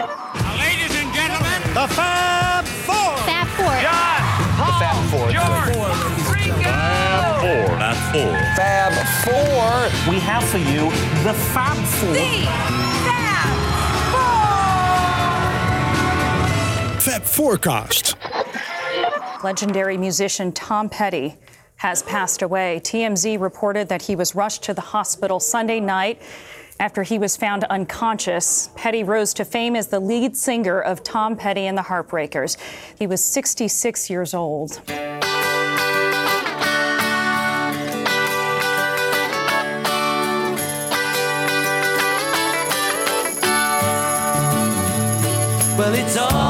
Ladies and gentlemen, The Fab Four. Fab Four. John, Paul, Fab Four. George, Ringo. Four. Fab Four. Fab Four. we have for you the Fab Four. Fab Forecast. Legendary musician Tom Petty has passed away. TMZ reported that he was rushed to the hospital Sunday night after he was found unconscious. Petty rose to fame as the lead singer of Tom Petty and the Heartbreakers. He was 66 years old. Well, it's alright.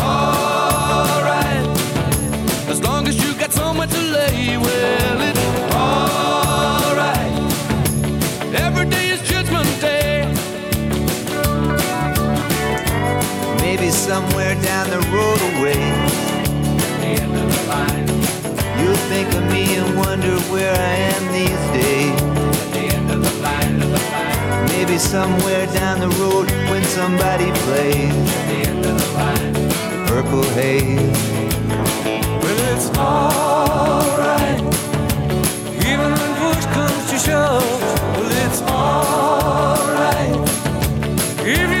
somewhere to lay, well, it's alright. Every day is judgment day. Maybe somewhere down the road away. You'll think of me and wonder where I am these days. Maybe somewhere down the road when somebody plays Purple Haze. Well, it's alright. Even when If you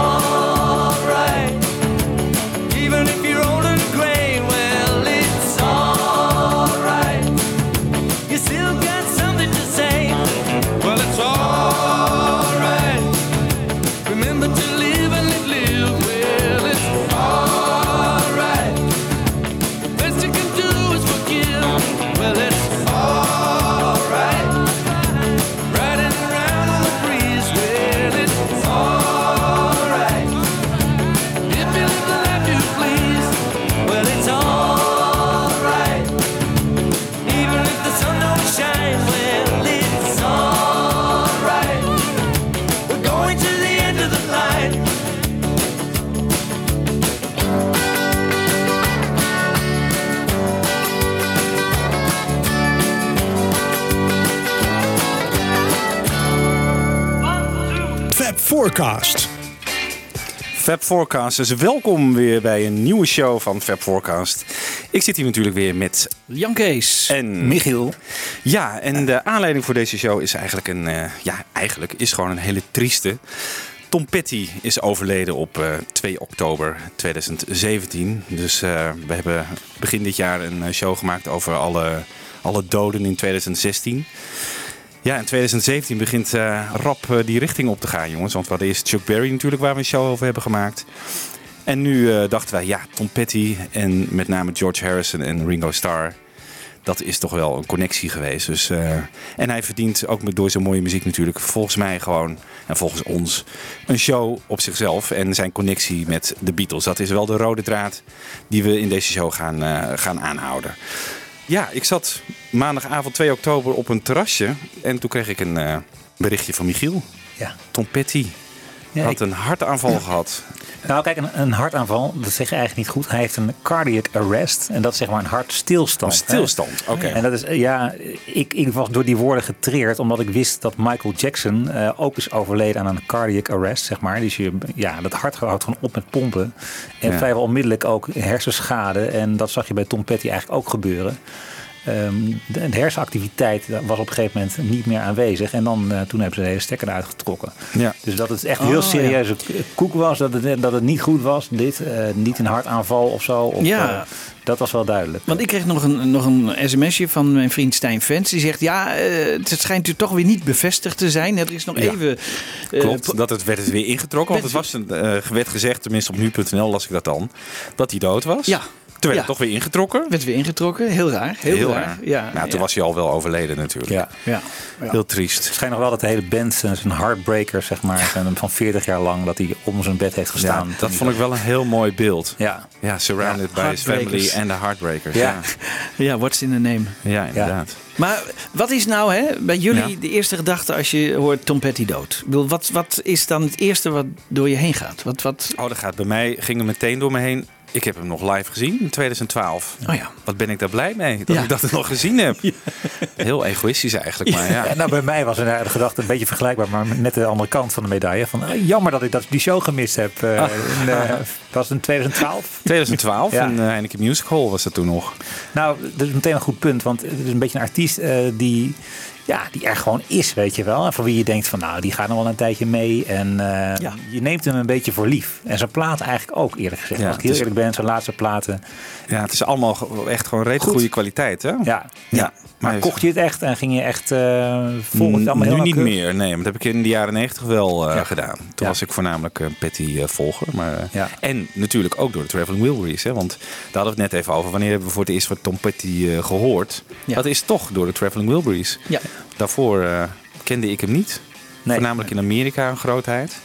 Forecast. Fab Forecast, dus welkom weer bij een nieuwe show van Fab Forecast. Ik zit hier natuurlijk weer met Jan Kees. en Michiel. Ja, en de aanleiding voor deze show is eigenlijk een, eh, ja, eigenlijk is gewoon een hele trieste. Tom Petty is overleden op eh, 2 oktober 2017. Dus eh, we hebben begin dit jaar een show gemaakt over alle, alle doden in 2016. Ja, in 2017 begint eh, rap eh, die richting op te gaan, jongens. Want hadden eerst Chuck Berry natuurlijk, waar we een show over hebben gemaakt. En nu eh, dachten wij, ja, Tom Petty en met name George Harrison en Ringo Starr. Dat is toch wel een connectie geweest. Dus, en hij verdient ook met, door zijn mooie muziek natuurlijk volgens mij gewoon, en volgens ons, een show op zichzelf. En zijn connectie met de Beatles. Dat is wel de rode draad die we in deze show gaan, gaan aanhouden. Ja, ik zat maandagavond 2 oktober op een terrasje. En toen kreeg ik een eh, berichtje van Michiel. Ja. Tom Petty Ja, had ik- een hartaanval gehad. Nou, kijk, een, een hartaanval, dat zeg je eigenlijk niet goed. Hij heeft een cardiac arrest. En dat is zeg maar een hartstilstand. Een stilstand, oké. En dat is, ja, ik, ik was door die woorden getreerd. Omdat ik wist dat Michael Jackson eh, ook is overleden aan een cardiac arrest, zeg maar. Dus je, ja, dat hart houdt gewoon op met pompen. En Ja. vrijwel onmiddellijk ook hersenschade. En dat zag je bij Tom Petty eigenlijk ook gebeuren. Ehm, de, de hersenactiviteit was op een gegeven moment niet meer aanwezig. En dan, eh, toen hebben ze de hele stekker eruit getrokken. Ja. Dus dat het echt Oh, heel serieuze koek was. Dat het, dat het niet goed was. Dit, eh, niet een hartaanval of zo. Of, Ja. eh, dat was wel duidelijk. Want ik kreeg nog een, nog een sms'je van mijn vriend Stijn Vens. Die zegt, ja, het schijnt u toch weer niet bevestigd te zijn. Er is nog Ja. even... Klopt, dat het werd het weer ingetrokken. Want het was een, eh, werd gezegd, tenminste op nu.nl las ik dat dan, dat hij dood was. Ja. Toen werd Ja. het toch weer ingetrokken. werd weer ingetrokken. Heel raar. Heel, Heel raar. raar. Ja, Nou, toen ja. was hij al wel overleden natuurlijk. Ja. Ja. Heel triest. Het schijnt nog wel dat de hele band zijn heartbreaker, zeg maar, zijn van 40 jaar lang, dat hij om zijn bed heeft Ja, gestaan. dat vond ik wel een heel mooi beeld. Ja. Ja, surrounded by his family and the Heartbreakers. Ja. Ja, ja, what's in the name? ja inderdaad. Maar wat is nou hè, bij jullie Ja. de eerste gedachte als je hoort Tom Petty dood? Ik bedoel, wat, wat is dan het eerste wat door je heen gaat? Wat, wat... Oh, dat gaat bij mij, ging er meteen door me heen. Ik heb hem nog live gezien in 2012. Oh ja. Wat ben ik daar blij mee, dat Ja. ik dat nog gezien heb. Heel egoïstisch eigenlijk, maar ja. Nou, bij mij was een gedachte een beetje vergelijkbaar, maar net de andere kant van de medaille. Van, eh, jammer dat ik dat, die show gemist heb. eh, in, eh, was het in 2012? 2012 Ja. in uh, Heineken Music Hall was dat toen nog. Nou, dat is meteen een goed punt. Want het is een beetje een artiest die, ja, die er gewoon is, weet je wel. En van wie je denkt van, nou, die gaat nog wel een tijdje mee. En eh, Ja. je neemt hem een beetje voor lief. En zijn platen eigenlijk ook, eerlijk gezegd. Ja, Als ik heel is- eerlijk ben, zijn laatste platen. Ja, het is allemaal echt gewoon redelijk Goed. goede kwaliteit, hè? Ja, ja. Maar Nee, kocht je het echt en ging je echt uh, volg het allemaal nu heel niet nauwkeurig? meer, nee. Maar dat heb ik in de jaren 90 wel eh, gedaan. Toen was ik voornamelijk een Petty-volger. maar eh, Ja. En natuurlijk ook door de Traveling Wilburys. Hè, want daar hadden we het net even over. Wanneer hebben we voor het eerst wat Tom Petty eh, gehoord? Dat is toch door de Traveling Wilburys. Ja. Daarvoor eh, kende ik hem niet. Nee. Voornamelijk in Amerika een grootheid.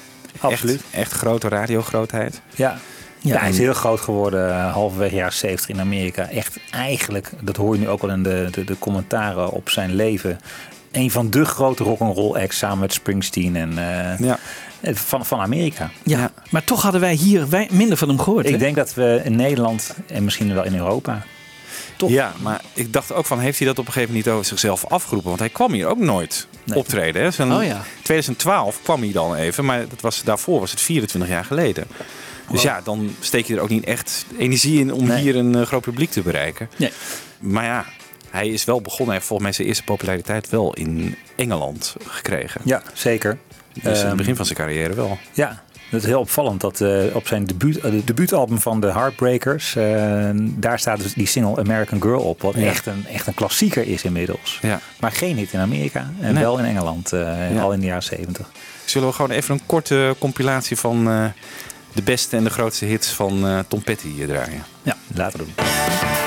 Absoluut. Echt, echt grote radiogrootheid. Ja. Ja, hij is heel groot geworden eh, halverwege jaren 70 in Amerika. Echt eigenlijk, dat hoor je nu ook wel in de, de, de commentaren op zijn leven. Een van de grote rock'n'roll acts samen met Springsteen en eh, Ja. van, van Amerika. Ja, maar toch hadden wij hier wij minder van hem gehoord. hè? Ik denk dat we in Nederland en misschien wel in Europa. Toch? Ja, maar ik dacht ook van, heeft hij dat op een gegeven moment niet over zichzelf afgeroepen? Want hij kwam hier ook nooit Nee. optreden. Hè? Zijn Oh ja. 2012 kwam hij dan even, maar dat was, daarvoor was het 24 jaar geleden. Dus ja, dan steek je er ook niet echt energie in om Nee. hier een eh, groot publiek te bereiken. Nee. Maar ja, hij is wel begonnen. Hij heeft volgens mij zijn eerste populariteit wel in Engeland gekregen. Ja, zeker. Dus in het Ehm, begin van zijn carrière wel. Ja, het is heel opvallend dat eh, op zijn debuut, eh, de debuutalbum van de Heartbreakers, eh, daar staat dus die single American Girl op, wat Ja. echt, een, echt een klassieker is inmiddels. Ja. Maar geen hit in Amerika en Nee. wel in Engeland, Ja. al in de jaren 70. Zullen we gewoon even een korte compilatie van de beste en de grootste hits van Tom Petty hier draaien? Ja, laten we doen.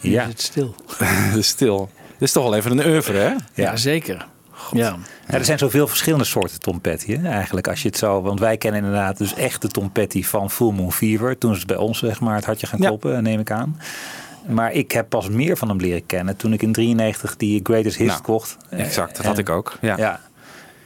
Ja, Ja, Het stil. stil. Dit is toch wel even een oeuvre, hè? Ja, zeker. Ja. Ja, er zijn zoveel verschillende soorten Tom Petty hè, eigenlijk. Als je het zo, want wij kennen inderdaad dus echt de Tom Petty van Full Moon Fever. Toen is het bij ons zeg maar het hartje gaan Ja. kloppen, neem ik aan. Maar ik heb pas meer van hem leren kennen toen ik in 93 die Greatest Hits Nou, kocht. Exact, dat En- had ik ook. Ja. Ja.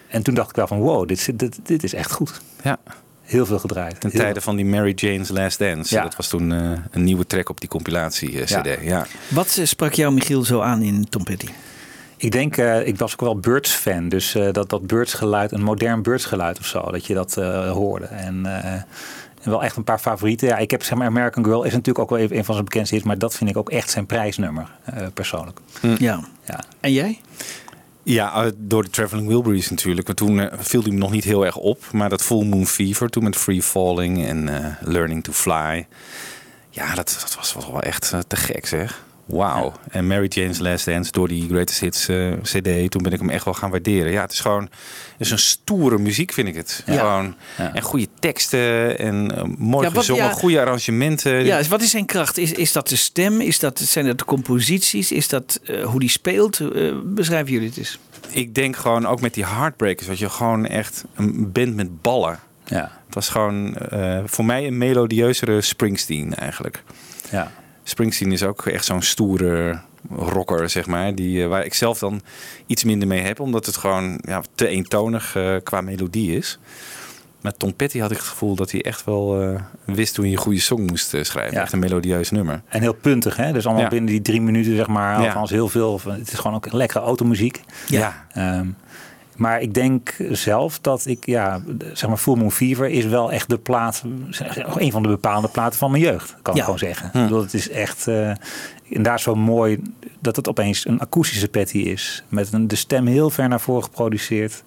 En toen dacht ik wel van wow, dit, is- dit, dit is echt goed. Ja. Heel veel gedraaid. Ten tijde van die Mary Jane's Last Dance. Ja. Dat was toen eh, een nieuwe track op die compilatie-cd. Ja. Ja. Wat eh, sprak jou, Michiel, zo aan in Tom Petty? Ik denk, eh, ik was ook wel Birds-fan. Dus eh, dat, dat Birds-geluid, een modern Birds-geluid of zo, dat je dat eh, hoorde. En, eh, en wel echt een paar favorieten. Ja, ik heb zeg maar American Girl is natuurlijk ook wel even een van zijn bekendste hits, maar dat vind ik ook echt zijn prijsnummer, eh, persoonlijk. Ja. Ja. En jij? Ja, eh, door de Traveling Wilburys natuurlijk. Maar toen eh, viel hij me nog niet heel erg op. Maar dat Full Moon Fever, toen met Free Falling en eh, Learning to Fly. Ja, dat, dat was wel echt te gek zeg. Wauw. En Mary Jane's Last Dance door die Greatest Hits eh, CD. Toen ben ik hem echt wel gaan waarderen. Ja, het is gewoon het is een stoere muziek vind ik het. Ja. Gewoon, Ja. En goede teksten en eh, mooi wat- gezongen, goede arrangementen. Ja, wat is zijn kracht? Is, is dat de stem? Is dat, zijn dat de composities? Is dat eh, hoe die speelt? Beschrijven jullie het eens. Ik denk gewoon ook met die Heartbreakers. Dat je gewoon echt een band met ballen. Ja, Het was gewoon voor mij een melodieuzere Springsteen eigenlijk. ja. Springsteen is ook echt zo'n stoere rocker, zeg maar. Die, eh, waar ik zelf dan iets minder mee heb. Omdat het gewoon ja, te eentonig eh, qua melodie is. Met Tom Petty had ik het gevoel dat hij echt wel eh, wist hoe je een goede song moest schrijven. Ja. Echt een melodieus nummer. En heel puntig, hè? Dus allemaal Ja. binnen die drie minuten, zeg maar. Althans, heel veel. Het is gewoon ook lekkere automuziek. Ja. Ehm, maar ik denk zelf dat ik, ja, zeg maar, Full Moon Fever is wel echt de plaat, een van de bepaalde platen van mijn jeugd, kan Ja. ik gewoon zeggen. Ik bedoel, het is echt, eh, en daar zo mooi dat het opeens een akoestische patty is, met een, de stem heel ver naar voren geproduceerd.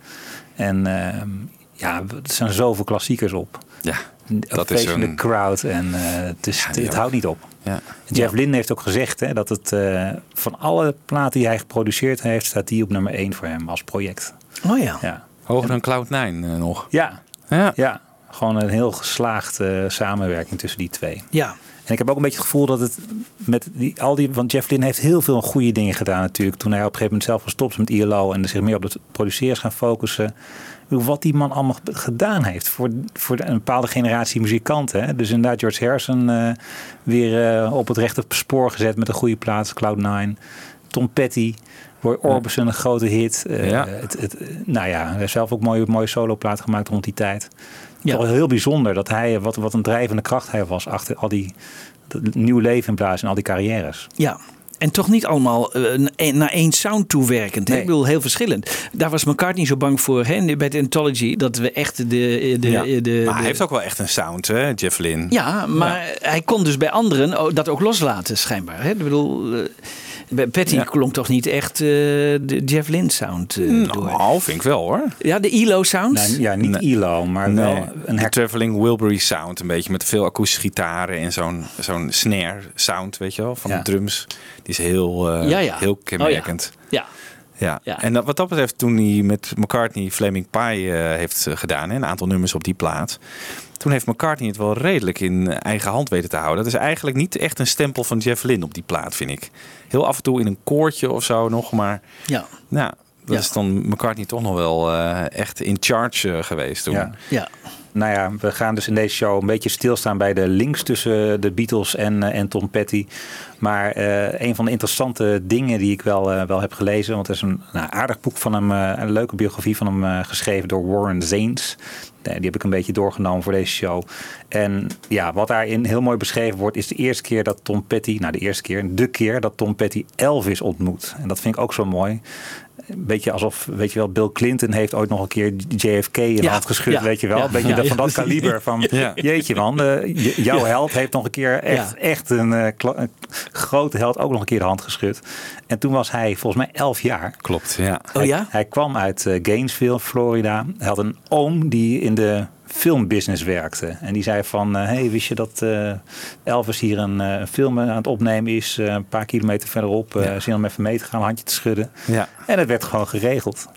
En ehm, ja, er zijn zoveel klassiekers op. Ja, Dat dat is in de een... crowd en eh, het, is, het houdt niet op. Ja. Jeff Lynne heeft ook gezegd hè, dat het eh, van alle platen die hij geproduceerd heeft, staat die op nummer 1 voor hem als project. Oh ja. Ja, Hoger dan Cloud9 eh, nog. ja, Ja. ja. gewoon een heel geslaagde samenwerking tussen die twee. Ja. En ik heb ook een beetje het gevoel dat het met die, al die, want Jeff Lynne heeft heel veel goede dingen gedaan natuurlijk. Toen hij op een gegeven moment zelf gestopt met ILO en zich meer op het produceren is gaan focussen. Wat die man allemaal gedaan heeft voor, voor een bepaalde generatie muzikanten. Hè? Dus inderdaad George Harrison eh, weer eh, op het rechte spoor gezet met een goede plaats, Cloud9. Tom Petty, Roy Orbison, een grote hit. Eh, Ja. het, het, nou ja, hij heeft zelf ook mooie, mooie soloplaat gemaakt rond die tijd. Ja. Toch wel heel bijzonder dat hij, wat, wat een drijvende kracht hij was achter al die nieuw leven in plaats en al die carrières. Ja. En toch niet allemaal eh, na- naar één sound toewerkend. hè? Nee. Ik bedoel, heel verschillend. Daar was McCartney zo bang voor hè, bij de Anthology. Dat we echt de... de, Ja. de, de Maar hij heeft ook wel echt een sound, hè, Jeff Lynne. Ja, maar hij kon dus bij anderen dat ook loslaten, schijnbaar. Hè? Ik bedoel, eh, Patty Ja. klonk toch niet echt eh, de Jeff Lynne sound eh, door. Nou, vind ik wel hoor. Ja, de ELO sound. Nou, ja, niet Nee. ILO, maar wel Nee, een de her- Traveling Wilbury sound. Een beetje met veel akoestische gitaren en zo'n zo'n snare sound, weet je wel, van Ja. de drums. Die is heel, eh, Ja, ja. heel Oh, ja. kenmerkend. Ja. ja. Ja. En dat, wat dat betreft, toen hij met McCartney Flaming Pie eh, heeft gedaan, hè, een aantal nummers op die plaat. Toen heeft McCartney het wel redelijk in eh, eigen hand weten te houden. Dat is eigenlijk niet echt een stempel van Jeff Lynne op die plaat, vind ik. Heel af en toe in een koortje of zo nog, maar Ja. nou, dat Ja. is dan McCartney toch nog wel eh, echt in charge eh, geweest toen. Ja. ja. Nou ja, we gaan dus in deze show een beetje stilstaan bij de links tussen de Beatles en, eh, en Tom Petty. Maar eh, een van de interessante dingen die ik wel, eh, wel heb gelezen, want er is een nou, aardig boek van hem, eh, een leuke biografie van hem eh, geschreven door Warren Zanes. Die heb ik een beetje doorgenomen voor deze show. En ja, wat daarin heel mooi beschreven wordt, is de eerste keer dat Tom Petty, nou de eerste keer, de keer dat Tom Petty Elvis ontmoet. En dat vind ik ook zo mooi. Een beetje alsof, weet je wel, Bill Clinton heeft ooit nog een keer JFK in de Ja, hand geschud, ja, weet je wel. ja. Een beetje Ja, dat- van dat kaliber van, Ja. jeetje man, eh, jouw held heeft nog een keer echt, Ja. echt een, eh, een grote held ook nog een keer de hand geschud. En toen was hij volgens mij elf jaar. Klopt, ja. Oh ja? Hij kwam uit eh, Gainesville, Florida. Hij had een oom die in de filmbusiness werkte. En die zei van, hé, hey, wist je dat eh, Elvis hier een eh, film aan het opnemen is? eh, een paar kilometer verderop. eh Ja. Zin om even mee te gaan, een handje te schudden. ja. En het werd gewoon geregeld.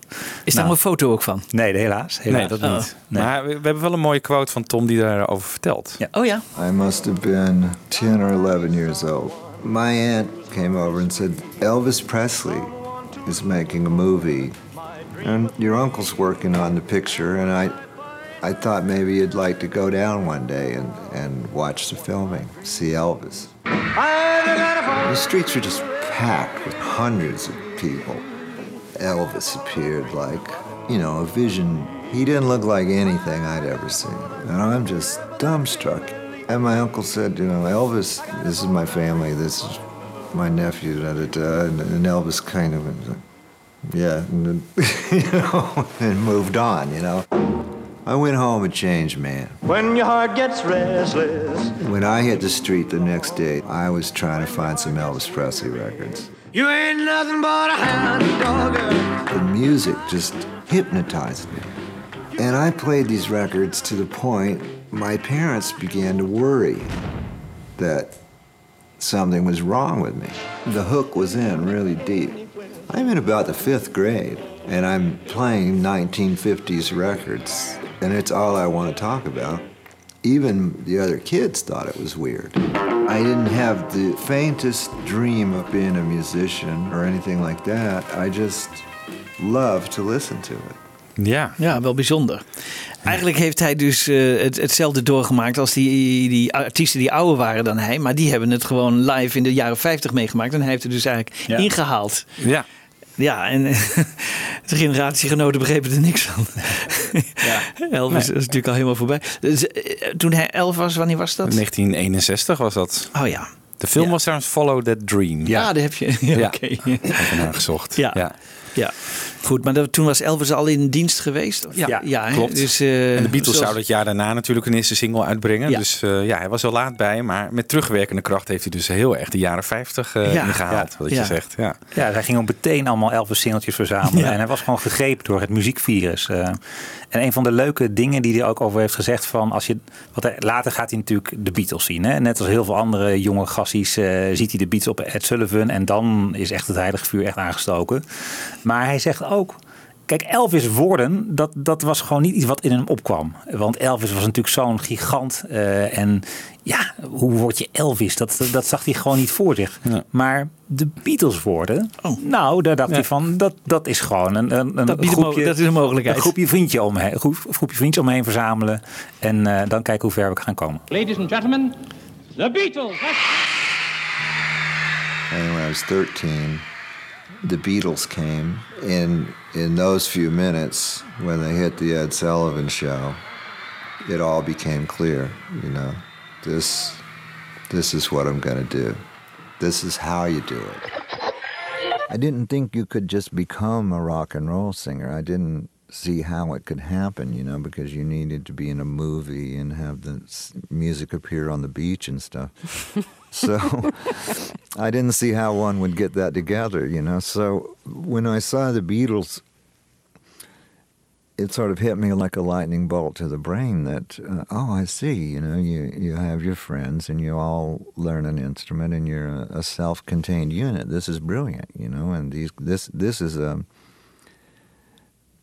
Is daar Nou. een foto ook van? Nee, helaas. helaas. Nee, dat Oh. niet. Nee. Maar we, we hebben wel een mooie quote van Tom die daarover vertelt. Ja. Oh ja. I must have been 10 or 11 years old. My aunt came over and said, Elvis Presley is making a movie, and your uncle's working on the picture, and I, I thought maybe you'd like to go down one day and, and watch the filming, see Elvis. The streets were just packed with hundreds of people. Elvis appeared like, you know, a vision He didn't look like anything I'd ever seen. And I'm just dumbstruck. And my uncle said, you know, Elvis, this is my family, this is my nephew, da da da. And, and Elvis kind of, yeah, and, you know, and moved on, you know. I went home a changed man. When your heart gets restless. When I hit the street the next day, I was trying to find some Elvis Presley records. You ain't nothing but a hound dog. The music just hypnotized me. And I played these records to the point my parents began to worry that something was wrong with me. The hook was in really deep. I'm in about the fifth grade, and I'm playing 1950s records, and it's all I want to talk about. Even the other kids thought it was weird. I didn't have the faintest dream of being a musician or anything like that. I just loved to listen to it. Ja. Ja, wel bijzonder. Eigenlijk heeft hij dus eh, het, hetzelfde doorgemaakt als die, die artiesten die ouder waren dan hij. Maar die hebben het gewoon live in de jaren 50 meegemaakt. En hij heeft het dus eigenlijk Ja. ingehaald. Ja. Ja, en de generatiegenoten begrepen er niks van. Elvis is natuurlijk al helemaal voorbij. Dus, eh, toen hij elf was, wanneer was dat? 1961 was dat. Oh ja. De film was trouwens Follow That Dream. Ja, daar heb je. Ja, Ja. oké. Even nagezocht. Ja. ja. Ja, goed. Maar dat- toen was Elvis al in dienst geweest? Of? Ja, hè? klopt. Dus, eh, en de Beatles zoals- zouden het jaar daarna natuurlijk een eerste single uitbrengen. Ja. Dus eh, ja, hij was er laat bij. Maar met terugwerkende kracht heeft hij dus heel erg de jaren 50 eh Ja. ingehaald. Ja. Wat Ja. je zegt. Ja. Ja, hij ging ook meteen allemaal Elvis singeltjes verzamelen. Ja. En hij was gewoon gegrepen door het muziekvirus. Eh, en een van de leuke dingen die hij ook over heeft gezegd van als je, wat hij, later gaat hij natuurlijk de Beatles zien. Hè? Net als heel veel andere jonge gassies eh, ziet hij de Beatles op Ed Sullivan en dan is echt het heilige vuur echt aangestoken. Maar hij zegt ook. Kijk, Elvis worden, dat, dat was gewoon niet iets wat in hem opkwam. Want Elvis was natuurlijk zo'n gigant. eh, en ja, hoe word je Elvis? Dat, dat zag hij gewoon niet voor zich. Maar de Beatles worden, nou, daar dacht Ja. hij van, dat, dat is gewoon een, een, een Dat een groepje, dat is een mogelijkheid. Een groepje vriendje omheen, groep, groepje vriendjes omheen verzamelen. En eh, dan kijken hoe ver we gaan komen. Ladies and gentlemen, the Beatles. When I was 13, the Beatles came. In in those few minutes, when they hit the Ed Sullivan show, it all became clear. You know, this this is what I'm to do. This is how you do it. I didn't think you could just become a rock and roll singer. I didn't see how it could happen, you know, because you needed to be in a movie and have the music appear on the beach and stuff. so I didn't see how one would get that together, you know. So when I saw the Beatles, it sort of hit me like a lightning bolt to the brain that, uh, oh, I see, you know, you, you have your friends and you all learn an instrument and you're a, a self-contained unit. This is brilliant, you know, and these this this is a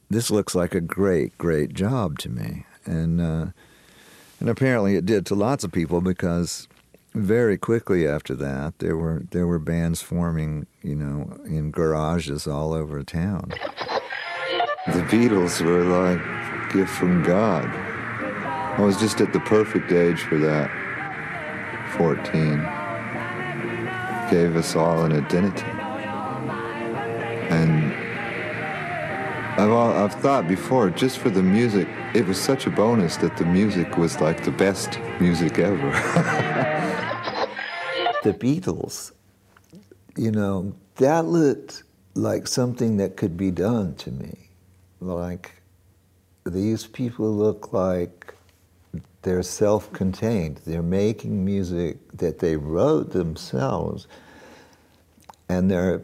this looks like a great, great job to me. And uh, and apparently it did to lots of people because very quickly after that there were there were bands forming, you know, in garages all over town. The Beatles were like a gift from God. I was just at the perfect age for that. 14. Gave us all an identity. I've, all, I've thought before, just for the music, it was such a bonus that the music was like the best music ever. the Beatles, you know, that looked like something that could be done to me. Like, these people look like they're self contained. They're making music that they wrote themselves, and they're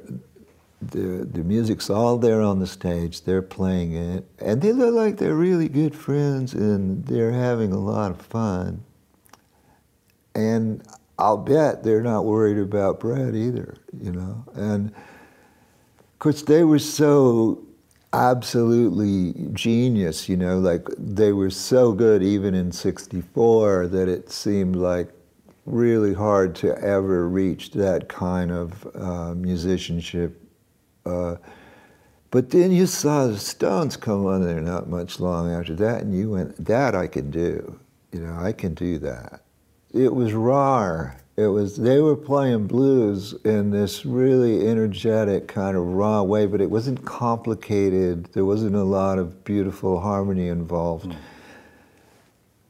the the music's all there on the stage. They're playing it, and they look like they're really good friends, and they're having a lot of fun. And I'll bet they're not worried about Brad either, you know. And of course, they were so absolutely genius, you know, like they were so good even in 64 that it seemed like really hard to ever reach that kind of uh, musicianship. Uh, but then you saw the Stones come on there not much long after that, and you went, that I can do. You know, I can do that. It was raw. It was they were playing blues in this really energetic kind of raw way, but it wasn't complicated. There wasn't a lot of beautiful harmony involved.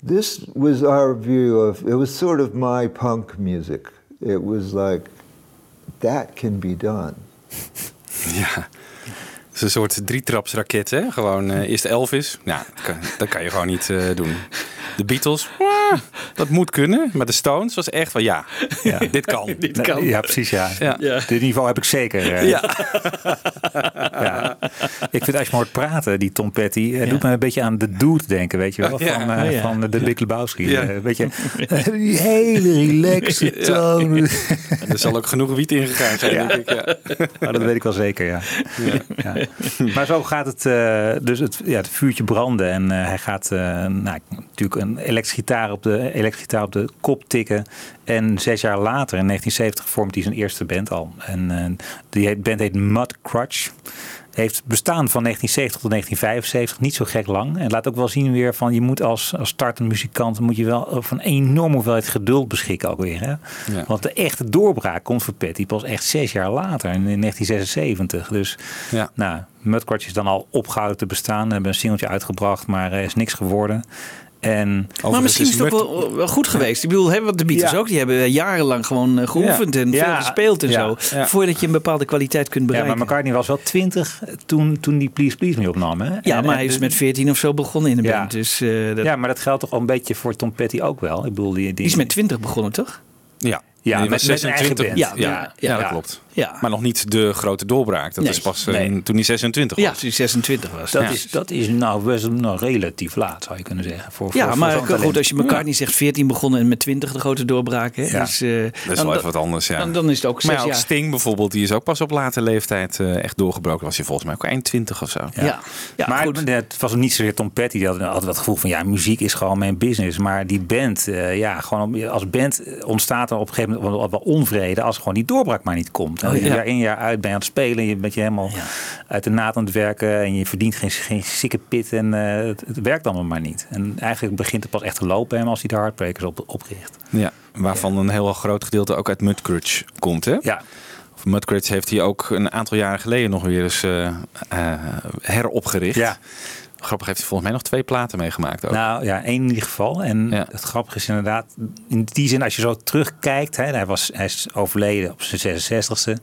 This was our view of it was sort of my punk music. It was like that can be done. Ja. Het is een soort drietrapsraket, hè? Gewoon eh, eerst Elvis. Ja, dat kan, dat kan je gewoon niet eh, doen. De Beatles, ah, dat moet kunnen. Maar de Stones was echt van ja, dit kan. Dit kan. Ja, precies, ja. Ja. Ja. Dit niveau heb ik zeker. eh. Ja. Ja. Ik vind als je maar hoort praten, die Tom Petty, het doet me een beetje aan de Dude denken, weet je wel, Ja. van, eh, Oh, ja. van de Big Lebowski. Ja. Eh, weet je, die hele relaxe toon. Er zal ook genoeg wiet in gegaan zijn, Ja. denk ik. Ja. Maar dat weet ik wel zeker, ja. Ja. Maar zo gaat het, eh, dus het, ja, het vuurtje branden en eh, hij gaat eh, nou, natuurlijk een elektrische gitaar, op de, elektrische gitaar op de kop tikken. En zes jaar later, in 1970, vormt hij zijn eerste band al. En eh, die band heet Mud Crutch. Heeft bestaan van 1970 tot 1975, niet zo gek lang. En laat ook wel zien weer van je moet als, als startende muzikant moet je wel van een enorme hoeveelheid geduld beschikken ook weer. Hè? Ja. Want de echte doorbraak komt voor Patty pas echt zes jaar later, in 1976. Dus Ja. nou, Mudcrutch is dan al opgehouden te bestaan. Hebben een singeltje uitgebracht, maar er is niks geworden. En Maar misschien is het ook wel, wel goed geweest. Ik bedoel, hè, want de Beatles Ja. ook, die hebben jarenlang gewoon eh, geoefend en Ja. veel gespeeld en Ja. zo. Ja. Voordat je een bepaalde kwaliteit kunt ja, bereiken. maar McCartney was wel 20 toen, toen die Please Please mee opnam. Hè? Ja, En- maar en hij is met 14 of zo begonnen in de Ja. band. Dus, eh, dat, Ja, maar dat geldt toch al een beetje voor Tom Petty ook wel. Ik bedoel, die, die, die is met 20 begonnen, toch? Ja, Ja, met- was met een eigen 26. band. Ja, Ja, ja, ja. dat klopt. Ja. Maar nog niet de grote doorbraak. Dat Nee, is pas eh, nee. toen hij 26 was. Ja, toen hij 26 was. dat, Ja. is, dat is nou best nog relatief laat, zou je kunnen zeggen. Voor, Ja, voor, maar goed, als je elkaar niet zegt 14 begonnen en met 20 de grote doorbraak. Hè? Ja. Dus, eh, Dat is dan- wel even wat anders, ja. Dan, dan is het ook maar ook. Sting bijvoorbeeld, die is ook pas op late leeftijd eh, echt doorgebroken. Was hij volgens mij ook eind 20 of zo. Ja, ja, maar goed. het was niet zozeer Tom Petty. Die had altijd wel het gevoel van ja, muziek is gewoon mijn business. Maar die band, eh, ja, gewoon als band ontstaat er op een gegeven moment wel- wel onvrede als gewoon die doorbraak maar niet komt. En Oh, ja. Jaar in jaar uit ben je aan het spelen, je bent je helemaal uit de naad aan het werken en je verdient geen, geen sikke pit en eh, het, het werkt allemaal maar niet. En eigenlijk begint het pas echt te lopen hem als hij de Heartbreakers op, opricht. Ja, waarvan een heel groot gedeelte ook uit Mudcrutch komt, hè? Ja, Of Mudcrutch heeft hij ook een aantal jaren geleden nog weer eens eh, eh, heropgericht. Ja. Grappig heeft hij volgens mij nog twee platen meegemaakt ook. Nou ja, één in ieder geval. En Ja. het grappige is inderdaad, in die zin, als je zo terugkijkt, hè, hij, was, hij is overleden op zijn 66ste.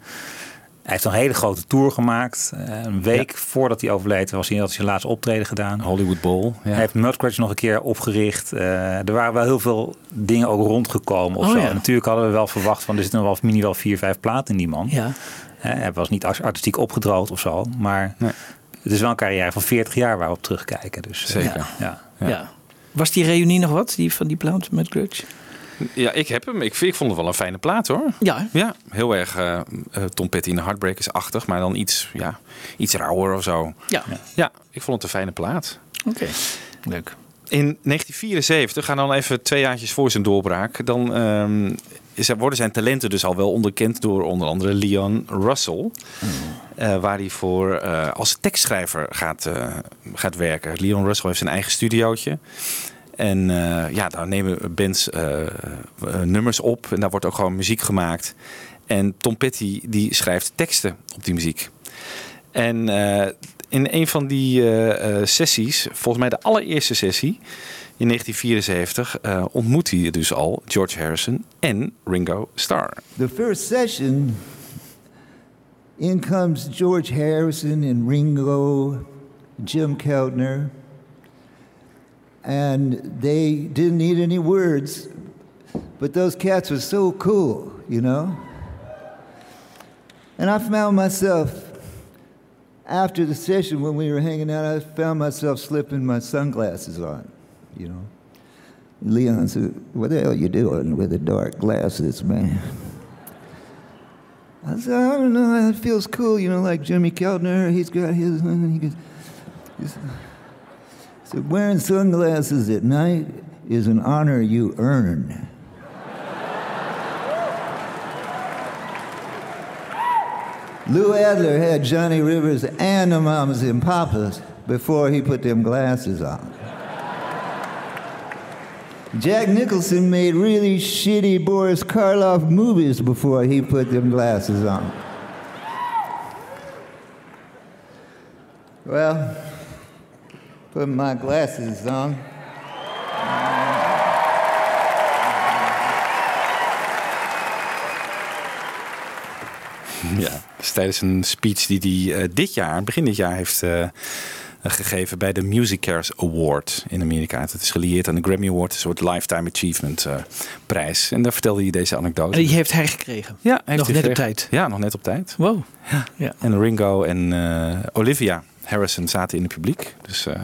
Hij heeft een hele grote tour gemaakt. Eh, Een week voordat hij overleed was hij, had hij zijn laatste optreden gedaan. Hollywood Bowl. Ja. Hij heeft Mudcrutch nog een keer opgericht. Eh, er waren wel heel veel dingen ook rondgekomen of Oh, zo. ja. Natuurlijk hadden we wel verwacht van er zitten nog wel minimaal vier, vijf platen in die man. Ja. Hij was niet artistiek opgedroogd of zo. Maar Nee. Het is wel een carrière van 40 jaar waar we op terugkijken. Dus, eh, Zeker. Ja. Ja. Was die reunie nog wat, die van die plaat met Grudge? Ja, ik heb hem. Ik, vind, ik vond het wel een fijne plaat hoor. Ja. Ja, heel erg eh, eh, Tom Petty en de Heartbreakers-achtig, maar dan iets, ja, iets rauwer of zo. Ja. Ja, ik vond het een fijne plaat. Oké. Leuk. In 1974, gaan dan even twee jaartjes voor zijn doorbraak, dan ehm, worden zijn talenten dus al wel onderkend door onder andere Leon Russell. eh, waar hij voor eh, als tekstschrijver gaat, eh, gaat werken. Leon Russell heeft zijn eigen studiootje. En ja, daar nemen bands nummers op. En daar wordt ook gewoon muziek gemaakt. En Tom Petty die schrijft teksten op die muziek. En in een van die sessies, volgens mij de allereerste sessie in 1974, eh, ontmoet hij dus al George Harrison en Ringo Starr. The first session, in comes George Harrison and Ringo, Jim Keltner, and they didn't need any words, but those cats were so cool, you know? And I found myself, after the session when we were hanging out, I found myself slipping my sunglasses on, you know? Leon said, What the hell you doing with the dark glasses, man? I said, I don't know, it feels cool, you know, like Jimmy Keltner, he's got his, he goes, he's, he said, wearing sunglasses at night is an honor you earn. Lou Adler had Johnny Rivers and the Mamas and Papas before he put them glasses on. Jack Nicholson made really shitty Boris Karloff movies before he put them glasses on. Well, put my glasses on. Ja, dus tijdens een speech die hij eh, dit jaar, begin dit jaar, heeft eh, gegeven bij de Music Cares Award in Amerika. Het is gelieerd aan de Grammy Award, een soort Lifetime Achievement eh, prijs. En daar vertelde hij deze anekdote. En die heeft hij gekregen? Ja, heeft Nog hij net op tijd? Ja, nog net op tijd. Wow. Ja. Ja. En Ringo en eh, Olivia Harrison zaten in het publiek. Dus eh,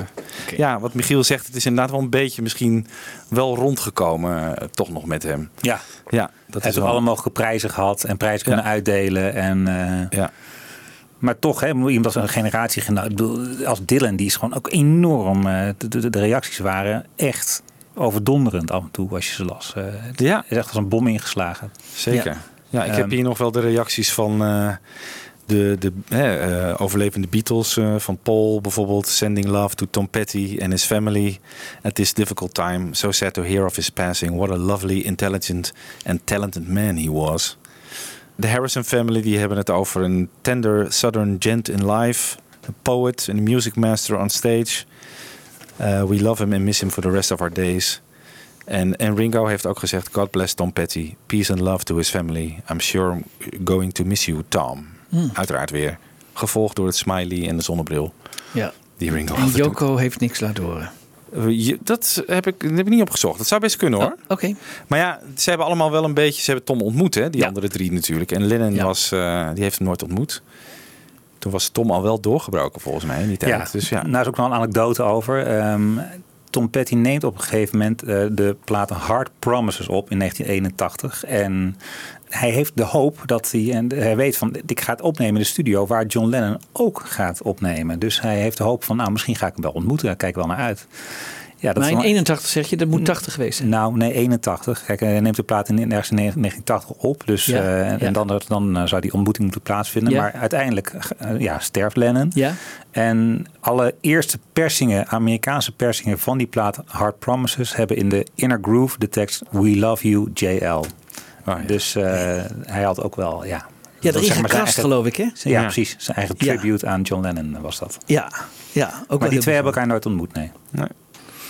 ja, wat Michiel zegt, het is inderdaad wel een beetje misschien wel rondgekomen, toch nog met hem. Ja. Ja, dat Hij is heeft wel... alle mogelijke prijzen gehad en prijzen kunnen uitdelen. En, eh, ja. Maar toch, hè, iemand als een bedoel, als Dylan, die is gewoon ook enorm. eh, de, de, reacties waren echt overdonderend af en toe als je ze las. Eh, het Ja. is echt als een bom ingeslagen. Zeker. Ja, ik heb Ehm, hier nog wel de reacties van eh, de, de hè, overlevende Beatles. van Paul bijvoorbeeld. Sending love to Tom Petty and his family at this difficult time. So sad to hear of his passing. What a lovely, intelligent and talented man he was. De Harrison family die hebben het over een tender southern gent in life. A poet and a music master on stage. Uh, we love him and miss him for the rest of our days. En, en Ringo heeft ook gezegd: God bless Tom Petty. Peace and love to his family. I'm sure I'm going to miss you, Tom. Hmm. Uiteraard weer. Gevolgd door het smiley en de zonnebril. Ja. Die Ringo En doet. Joko heeft niks laten horen. Je- Dat heb, ik, dat heb ik niet opgezocht. Dat zou best kunnen hoor. Oké. Maar ja, ze hebben allemaal wel een beetje. Ze hebben Tom ontmoet, hè? Die andere drie natuurlijk. En Lennon was, eh, die heeft hem nooit ontmoet. Toen was Tom al wel doorgebroken volgens mij in die tijd. Ja, Dus ja. daar is ook nog een anekdote over. Ehm, Tom Petty neemt op een gegeven moment eh, de platen Hard Promises op in 1981. En hij heeft de hoop dat hij, en hij weet van, ik ga het opnemen in de studio waar John Lennon ook gaat opnemen. Dus hij heeft de hoop van, nou misschien ga ik hem wel ontmoeten, daar kijk ik wel naar uit. Ja, maar is in wel- 81 zeg je, dat moet 80 geweest zijn. nou, nee, 81. Kijk, hij neemt de plaat in, ergens in 1980 op. Dus, Ja, eh, en ja. dan, dan eh, zou die ontmoeting moeten plaatsvinden. Ja. Maar uiteindelijk eh, ja, sterft Lennon. Ja. En alle eerste persingen, Amerikaanse persingen van die plaat Hard Promises... hebben in de Inner Groove de tekst We Love You, JL. Dus eh, hij had ook wel, ja... Ja, dat erin zeg maar zijn gekrast, eigen- geloof ik, hè? Ja, Ja. precies. Zijn eigen Ja. tribute aan John Lennon was dat. Ja, ja. Ook wel maar die heel twee hebben elkaar nooit ontmoet, nee. Nee.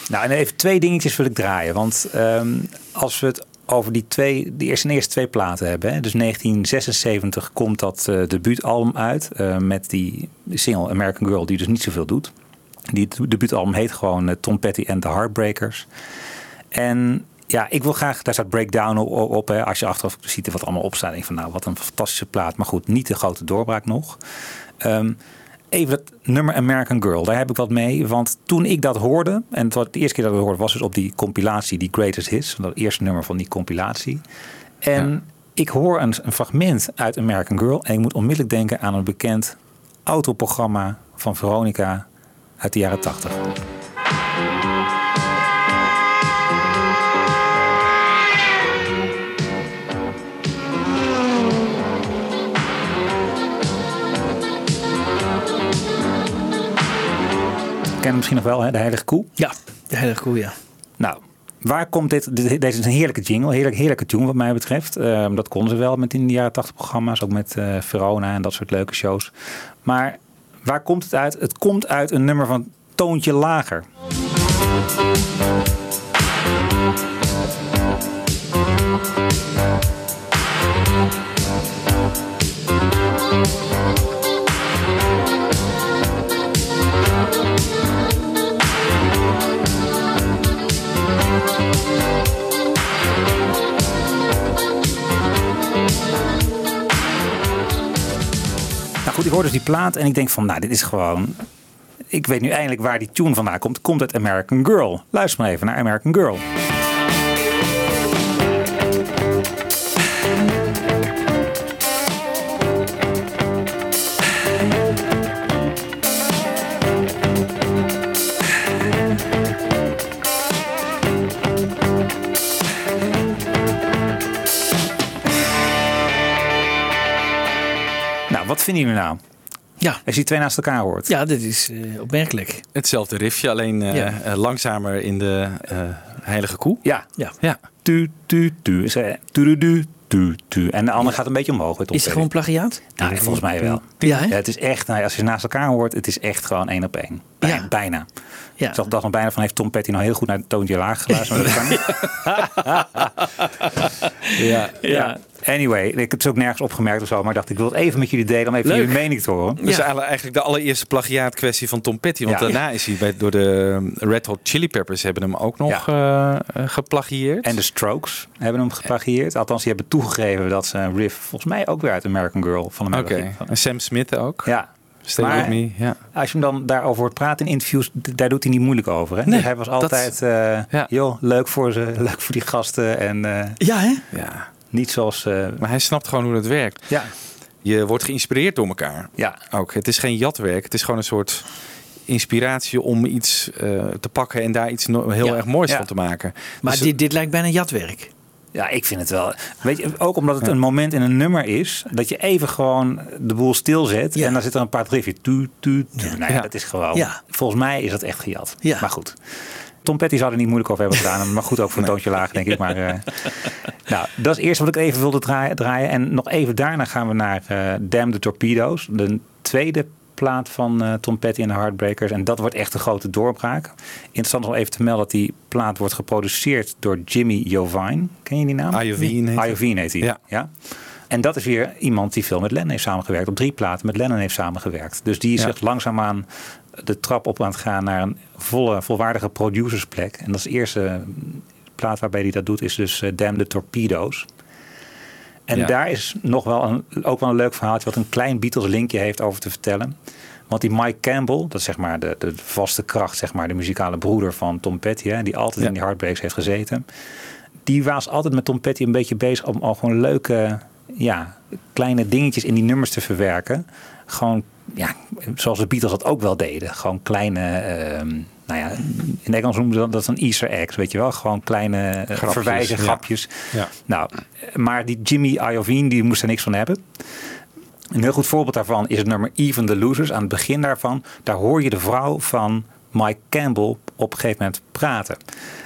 Nou, en even twee dingetjes wil ik draaien. Want ehm, als we het over die twee, die eerste, eerste twee platen hebben. Hè, dus 1976 komt dat eh, debuutalbum uit. eh, met die single American Girl, die dus niet zoveel doet. Die debuutalbum heet gewoon Tom Petty and the Heartbreakers. En ja, ik wil graag, daar staat Breakdown op. op hè. Als je achteraf ziet er wat allemaal op staat, denk ik van nou, wat een fantastische plaat. Maar goed, niet de grote doorbraak nog. Ehm, even het nummer American Girl, daar heb ik wat mee. Want toen ik dat hoorde, en het was de eerste keer dat ik het hoorde, was dus op die compilatie, die Greatest Hits. Dat eerste nummer van die compilatie. En ik hoor een, een fragment uit American Girl. En ik moet onmiddellijk denken aan een bekend autoprogramma van Veronica uit de jaren 80. Misschien nog wel, hè? De Heilige Koe? Ja, de Heilige Koe, ja. Nou, waar komt dit? dit- Deze is een heerlijke jingle, heerlijk, heerlijke tune wat mij betreft. Ehm, dat konden ze wel met in de jaren 80 programma's, ook met eh, Verona en dat soort leuke shows. Maar waar komt het uit? Het komt uit een nummer van Toontje Lager. Ik hoor dus die plaat en ik denk van, nou, dit is gewoon... Ik weet nu eindelijk waar die tune vandaan komt. Komt uit American Girl. Luister maar even naar American Girl. Vinden jullie nou? Ja. Als je die twee naast elkaar hoort. Ja, dit is eh, opmerkelijk. Hetzelfde riffje, alleen eh, Ja. eh, langzamer in de eh, heilige koe. Ja. Ja. Ja. Tu, tu, tu. Is, tu, tu, tu, tu, tu. En de andere gaat een beetje omhoog. Is het gewoon plagiaat? Nou, volgens mij wel. Ja, het is echt, nou, als je ze naast elkaar hoort, het is echt gewoon één op één. Bij- Ja. Bijna. Ja. Ik zag dat nog bijna van, heeft Tom Petty nou heel goed naar toontje laag geluisterd? Maar dat kan niet. Ja. ja. Anyway, ik heb het ook nergens opgemerkt of zo, maar ik dacht, ik wil het even met jullie delen om even Leuk. jullie mening te horen. Dat is eigenlijk eigenlijk de allereerste plagiaatkwestie van Tom Petty. Want Ja. daarna is hij bij, door de Red Hot Chili Peppers hebben hem ook nog eh, eh, geplagieerd. En de Strokes hebben hem geplagieerd. Althans, die hebben toegegeven dat ze een riff, volgens mij ook weer uit American Girl van Oké, American. en Sam Smith ook. Ja. Stay Maar- With Me. Ja. Als je hem dan daarover hoort praten in interviews, daar doet hij niet moeilijk over. Hè? Nee, hij was dat- altijd, eh, Ja. joh, leuk voor ze, leuk voor die gasten. En eh, Ja, hè? ja. Niet zoals, eh, Maar hij snapt gewoon hoe het werkt. ja, Je wordt geïnspireerd door elkaar. ja, Ook. Het is geen jatwerk. Het is gewoon een soort inspiratie om iets eh, te pakken en daar iets no- heel Ja. erg moois Ja. van te maken. Maar Dus- dit, dit lijkt bijna jatwerk. ja, ik vind het wel. Weet je, ook omdat het een moment in een nummer is, dat je even gewoon de boel stilzet Ja. en dan zit er een paar driftjes. Tu, tu, tu. Nou ja, Ja. dat is gewoon. Ja. Volgens mij is dat echt gejat. Ja. Maar goed. Tom Petty zou er niet moeilijk over hebben gedaan. Maar goed, ook voor een toontje laag, denk ik. Maar, eh, nou, dat is het eerste wat ik even wilde draaien. draaien. En nog even daarna gaan we naar eh Damn the Torpedoes. De tweede plaat van eh, Tom Petty en de Heartbreakers. En dat wordt echt een grote doorbraak. Interessant om even te melden dat die plaat wordt geproduceerd door Jimmy Jovine. Ken je die naam? Iovine heet hij. Iovine heet hij. Ja. ja. En dat is weer iemand die veel met Lennon heeft samengewerkt. Op drie platen met Lennon heeft samengewerkt. Dus die is Ja. echt langzaamaan de trap op aan het gaan naar een volle, volwaardige producersplek. En dat is de eerste plaat waarbij hij dat doet, is dus eh, Damn the Torpedoes. En Ja. daar is nog wel een, ook wel een leuk verhaaltje wat een klein Beatles linkje heeft over te vertellen. Want die Mike Campbell, dat is zeg maar de, de vaste kracht, zeg maar de muzikale broeder van Tom Petty, hè, die altijd Ja. in die Heartbreaks heeft gezeten. Die was altijd met Tom Petty een beetje bezig om al gewoon leuke, ja, kleine dingetjes in die nummers te verwerken. Gewoon, ja, zoals de Beatles dat ook wel deden. Gewoon kleine, ehm, nou ja, in Nederlands noemen ze dat een Easter eggs, weet je wel. Gewoon kleine eh, Grapjes, verwijzen, ja. grapjes. Ja. Nou, maar die Jimmy Iovine, die moest er niks van hebben. Een heel goed voorbeeld daarvan is het nummer Even the Losers. Aan het begin daarvan, daar hoor je de vrouw van Mike Campbell op een gegeven moment praten.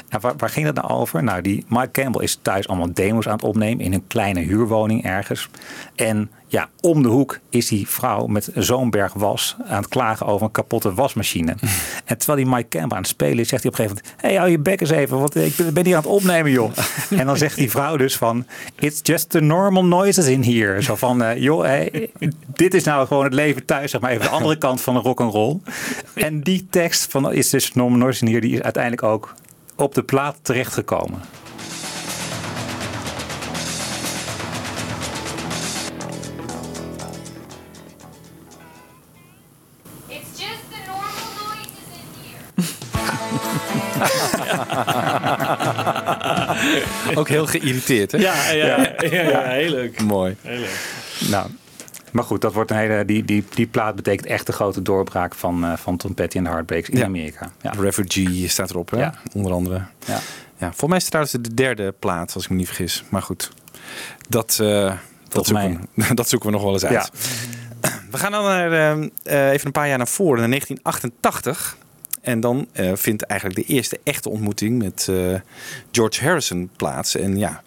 En waar, waar ging het nou over? Nou, die Mike Campbell is thuis allemaal demos aan het opnemen in een kleine huurwoning ergens. En ja, om de hoek is die vrouw met zo'n berg was aan het klagen over een kapotte wasmachine. en terwijl die Mike Campbell aan het spelen is, zegt hij op een gegeven moment: Hé, hey, hou je bek eens even, want ik ben, hier aan het opnemen, joh. en dan zegt die vrouw dus van: It's just the normal noises in here. Zo van: eh, joh, hey, dit is nou gewoon het leven thuis, zeg maar even de andere kant van de rock and roll. En die tekst van It's just normal noises in here, die is uiteindelijk ook op de plaat terechtgekomen. Ook heel geïrriteerd, hè? Ja, ja, ja, ja, heel leuk. Mooi. Nou, maar goed, dat wordt een hele, die, die, die plaat betekent echt de grote doorbraak van, eh, van Tom Petty en de Heartbreaks in Ja. Amerika. Ja. Refugee staat erop, hè? Ja. onder andere. Ja. Ja, volgens mij is het trouwens de derde plaat, als ik me niet vergis. Maar goed, dat, eh, dat, zoeken, we, dat zoeken we nog wel eens uit. We gaan dan naar, eh, even een paar jaar naar voren, naar 1988. En dan eh, vindt eigenlijk de eerste echte ontmoeting met eh, George Harrison plaats. En ja,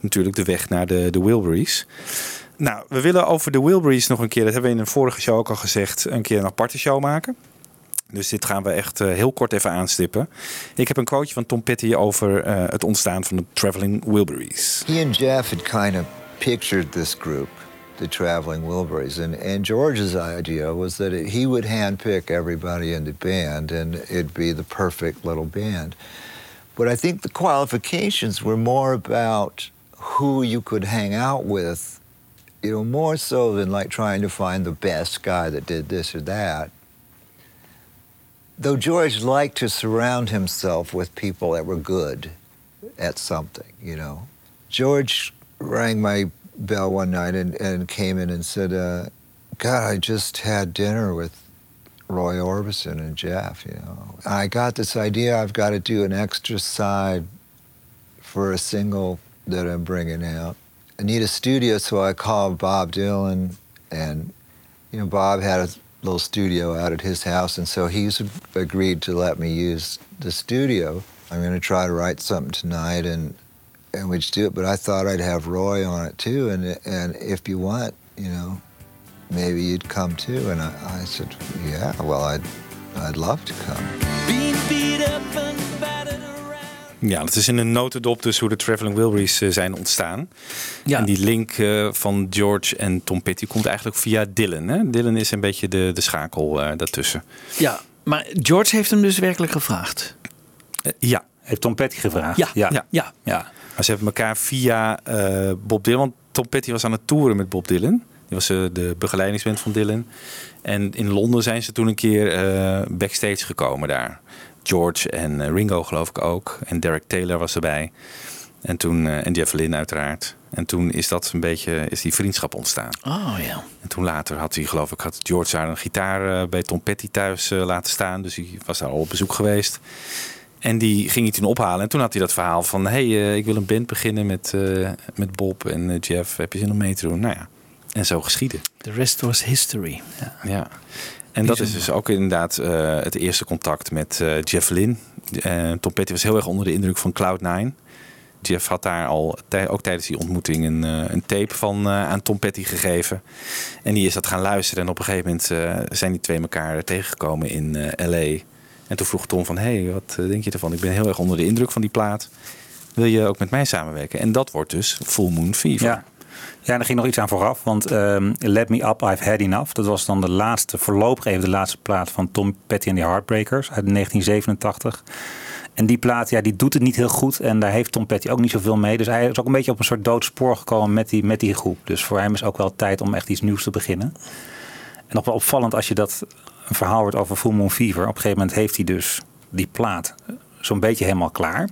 natuurlijk de weg naar de, de Wilburys. Nou, we willen over de Wilburys nog een keer, dat hebben we in een vorige show ook al gezegd, een keer een aparte show maken. Dus dit gaan we echt eh, heel kort even aanstippen. Ik heb een quoteje van Tom Petty over het ontstaan van de Traveling Wilburys. He and Jeff had kind of pictured this group, the Traveling Wilburys, and, and George's idea was that he would handpick everybody in the band and it'd be the perfect little band. But I think the qualifications were more about who you could hang out with, you know, more so than like trying to find the best guy that did this or that. Though George liked to surround himself with people that were good at something, you know. George rang my bell one night and, and came in and said, uh, God, I just had dinner with Roy Orbison and Jeff, you know. I got this idea I've got to do an extra side for a single that I'm bringing out. I need a studio, so I called Bob Dylan, and, you know, Bob had a little studio out at his house, and so he's agreed to let me use the studio. I'm going to try to write something tonight, and and we'd do it. But I thought I'd have Roy on it too, and and if you want, you know, maybe you'd come too. And I, I said, yeah, well, I'd I'd love to come. Being beat up and battered Ja, dat is in een notendop dus hoe de Traveling Wilburys eh, zijn ontstaan. Ja. En die link eh, van George en Tom Petty komt eigenlijk via Dylan. Hè? Dylan is een beetje de, de schakel eh, daartussen. Ja, maar George heeft hem dus werkelijk gevraagd. ja. Heeft Tom Petty gevraagd? Ja, ja. ja. ja. ja. Maar ze hebben elkaar via eh, Bob Dylan. Want Tom Petty was aan het toeren met Bob Dylan. Die was eh, de begeleidingsband van Dylan. En in Londen zijn ze toen een keer eh, backstage gekomen daar. George en Ringo geloof ik ook. En Derek Taylor was erbij. En toen en Jeff Lynne uiteraard. En toen is dat een beetje is die vriendschap ontstaan. Oh ja. En toen later had hij, geloof ik, had George daar een gitaar bij Tom Petty thuis laten staan. Dus hij was daar al op bezoek geweest. En die ging hij toen ophalen. En toen had hij dat verhaal van... hé, hey, eh, ik wil een band beginnen met, eh, met Bob en eh, Jeff. Heb je zin om mee te doen? Nou ja, en zo geschieden. The rest was history. Ja. Ja. En dat is dus ook inderdaad het eerste contact met Jeff Lynne. Eh, Tom Petty was heel erg onder de indruk van Cloud9. Jeff had daar al, ook tijdens die ontmoeting, een, een tape van aan Tom Petty gegeven. En die is dat gaan luisteren. En op een gegeven moment zijn die twee elkaar tegengekomen in L.A. En toen vroeg Tom van, hey, wat eh, denk je ervan? Ik ben heel erg onder de indruk van die plaat. Wil je ook met mij samenwerken? En dat wordt dus Full Moon Fever. Ja. Ja, er ging nog iets aan vooraf, want ehm, Let Me Up, I've Had Enough. Dat was dan de laatste, voorlopig even de laatste plaat van Tom Petty en the Heartbreakers uit 1987. En die plaat, ja, die doet het niet heel goed. En daar heeft Tom Petty ook niet zoveel mee. Dus hij is ook een beetje op een soort doodspoor gekomen met die, met die groep. Dus voor hem is ook wel tijd om echt iets nieuws te beginnen. En nog wel opvallend als je dat een verhaal wordt over Full Moon Fever. Op een gegeven moment heeft hij dus die plaat zo'n beetje helemaal klaar.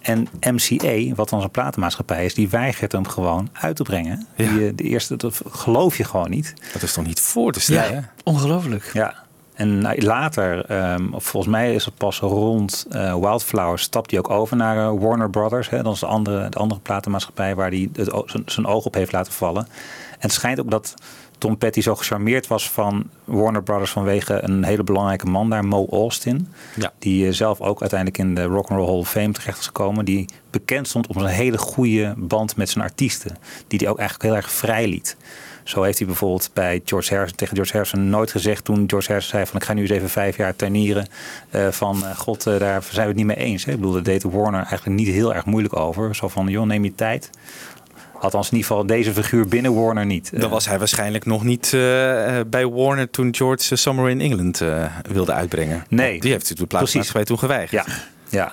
En MCA, wat onze platenmaatschappij is, die weigert hem gewoon uit te brengen. Die, eh, de eerste, dat geloof je gewoon niet. Dat is toch niet voor te stellen? Ja, ongelooflijk. Ja. En nou, later, ehm, volgens mij is het pas rond eh, Wildflowers, stapt hij ook over naar eh, Warner Brothers. Hè? Dat is de andere, de andere platenmaatschappij waar hij zijn- zijn oog op heeft laten vallen. En het schijnt ook dat Tom Petty zo gecharmeerd was van Warner Brothers vanwege een hele belangrijke man daar, Mo Austin. Ja. Die eh, zelf ook uiteindelijk in de Rock and Roll Hall of Fame terecht is gekomen. Die bekend stond om zijn hele goede band met zijn artiesten. Die hij ook eigenlijk heel erg vrij liet. Zo heeft hij bijvoorbeeld bij George Harrison, tegen George Harrison nooit gezegd toen George Harrison zei van ik ga nu eens even vijf jaar tuinieren. eh, van eh, god, daar zijn we het niet mee eens. Hè? Ik bedoel, daar deed Warner eigenlijk niet heel erg moeilijk over. Zo van joh, neem je tijd. Althans, in ieder geval deze figuur binnen Warner niet. Dan was hij waarschijnlijk nog niet eh, eh, bij Warner toen George eh, Summer in England eh, wilde uitbrengen. Nee. Die heeft hij de plaatsmaatschappij toen geweigerd. Ja, ja.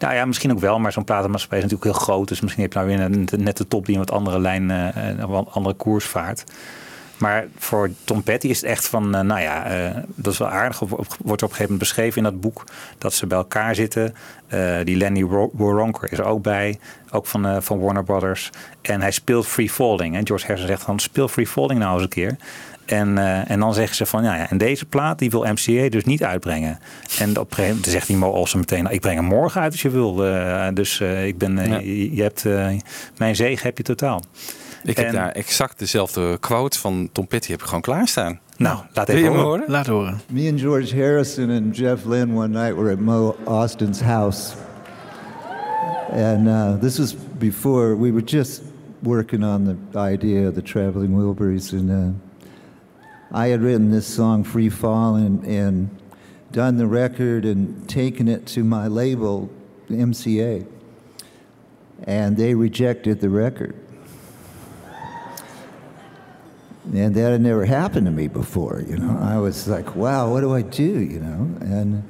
Nou ja, misschien ook wel, maar zo'n platenmaatschappij is natuurlijk heel groot. Dus misschien heb je nou weer net de top die een wat andere lijn, eh, een wat andere koers vaart. Maar voor Tom Petty is het echt van, eh, nou ja, eh, dat is wel aardig. Op- op- Wordt op een gegeven moment beschreven in dat boek dat ze bij elkaar zitten. Eh, die Lenny Ro- Waronker is er ook bij, ook van, van Warner Brothers. En hij speelt Free Falling. En George Harrison zegt van, speel Free Falling nou eens een keer. En, en dan zeggen ze van, ja, ja, en deze plaat die wil MCA dus niet uitbrengen. En op een gegeven moment zegt die Mo Olsen meteen, nou, ik breng hem morgen uit als je wil. Dus ik ben, Ja. je, je hebt, mijn zegen heb je totaal. Ik heb En- daar exact dezelfde quote van Tom Petty heb ik gewoon klaarstaan. Nou, laat even horen. horen? Laat horen. Me and George Harrison and Jeff Lynne one night were at Mo Austin's house. And uh, this was before we were just working on the idea of the Traveling Wilburys. And uh, I had written this song, Free Fallin', and done the record and taken it to my label, MCA. And they rejected the record. And that had never happened to me before, you know. I was like, wow, what do I do, you know? And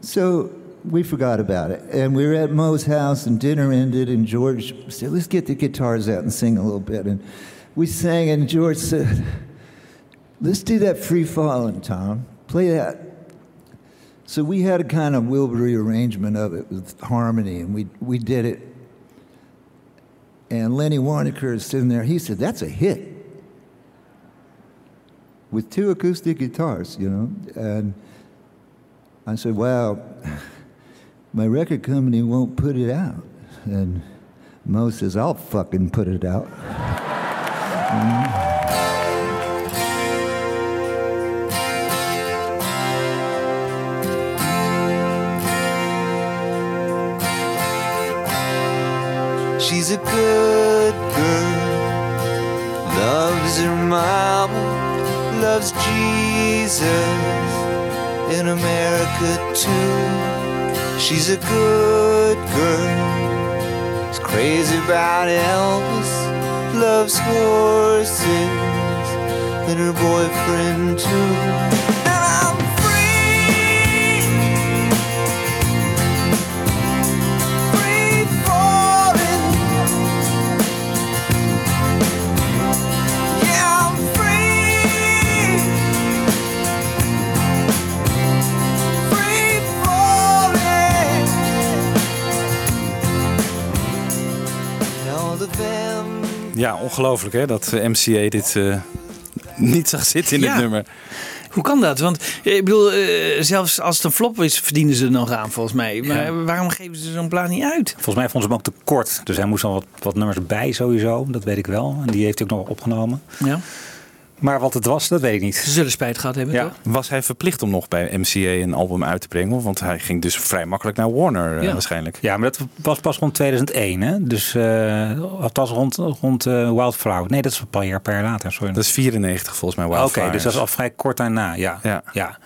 so we forgot about it. And we were at Mo's house, and dinner ended, and George said, let's get the guitars out and sing a little bit. And we sang, and George said, let's do that free falling, Tom. Play that. So we had a kind of Wilbury arrangement of it with harmony, and we, we did it. And Lenny Warnaker is sitting there. He said, That's a hit. With two acoustic guitars, you know. And I said, Well, my record company won't put it out. And Mo says, I'll fucking put it out. Mm-hmm. She's a good girl, loves her mama, loves Jesus in America too. She's a good girl, is crazy about Elvis, loves horses. And her boyfriend too. Ja, ongelooflijk hè, dat eh, MCA dit eh, niet zag zitten in Ja. het nummer. Hoe kan dat? Want eh, ik bedoel, eh, zelfs als het een flop is, verdienen ze er nog aan volgens mij. Maar waarom geven ze zo'n plaat niet uit? Volgens mij vonden ze hem ook te kort. Dus hij moest dan wat, wat nummers bij sowieso. Dat weet ik wel. En die heeft hij ook nog opgenomen. Ja. Maar wat het was, dat weet ik niet. Ze zullen spijt gehad hebben, Ja. toch? Was hij verplicht om nog bij MCA een album uit te brengen? Want hij ging dus vrij makkelijk naar Warner eh, Ja. waarschijnlijk. Ja, maar dat was pas rond 2001, hè? Dus uh, althans rond, rond eh, Wildflower. Nee, dat is een paar jaar, jaar later. Sorry. Dat is 94 volgens mij Oké, Wildfire. dus dat is al vrij kort daarna, ja. Ja. ja.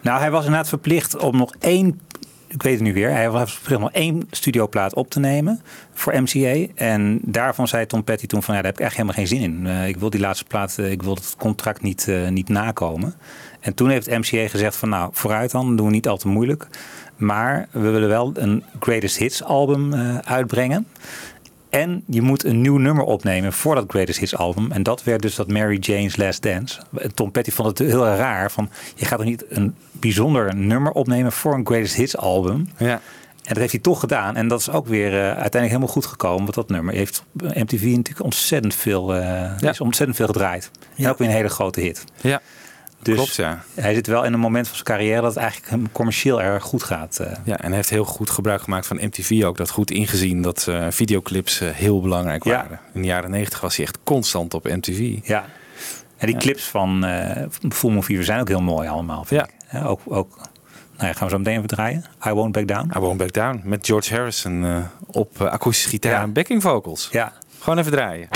Nou, hij was inderdaad verplicht om nog één... Ik weet het nu weer. Hij was nog één studioplaat op te nemen voor MCA. En daarvan zei Tom Petty toen van... Ja, daar heb ik echt helemaal geen zin in. Eh, ik wil die laatste plaat... eh, ik wil het contract niet, eh, niet nakomen. En toen heeft MCA gezegd van... Nou, vooruit dan. Doen we niet al te moeilijk. Maar we willen wel een Greatest Hits album uitbrengen. En je moet een nieuw nummer opnemen voor dat Greatest Hits album. En dat werd dus dat Mary Jane's Last Dance. Tom Petty vond het heel raar. Van, je gaat toch niet een bijzonder nummer opnemen voor een Greatest Hits album. Ja. En dat heeft hij toch gedaan. En dat is ook weer uh, uiteindelijk helemaal goed gekomen. Want dat nummer heeft MTV natuurlijk ontzettend veel, uh, ja. is ontzettend veel gedraaid. Ja. En ook weer een hele grote hit. Ja. Dus Klopt, ja. hij zit wel in een moment van zijn carrière dat het eigenlijk hem commercieel erg goed gaat. Uh. Ja, en hij heeft heel goed gebruik gemaakt van MTV ook. Dat goed ingezien dat videoclips heel belangrijk waren. In de jaren 90 was hij echt constant op MTV. Ja. En die clips van uh, Full Movie zijn ook heel mooi allemaal. Ja. Ja. Ook, ook nou ja, gaan we zo meteen even draaien. I Won't Back Down. I Won't Back Down. Met George Harrison uh, op uh, akoestische gitaar ja. en backing vocals. Ja. Gewoon even draaien.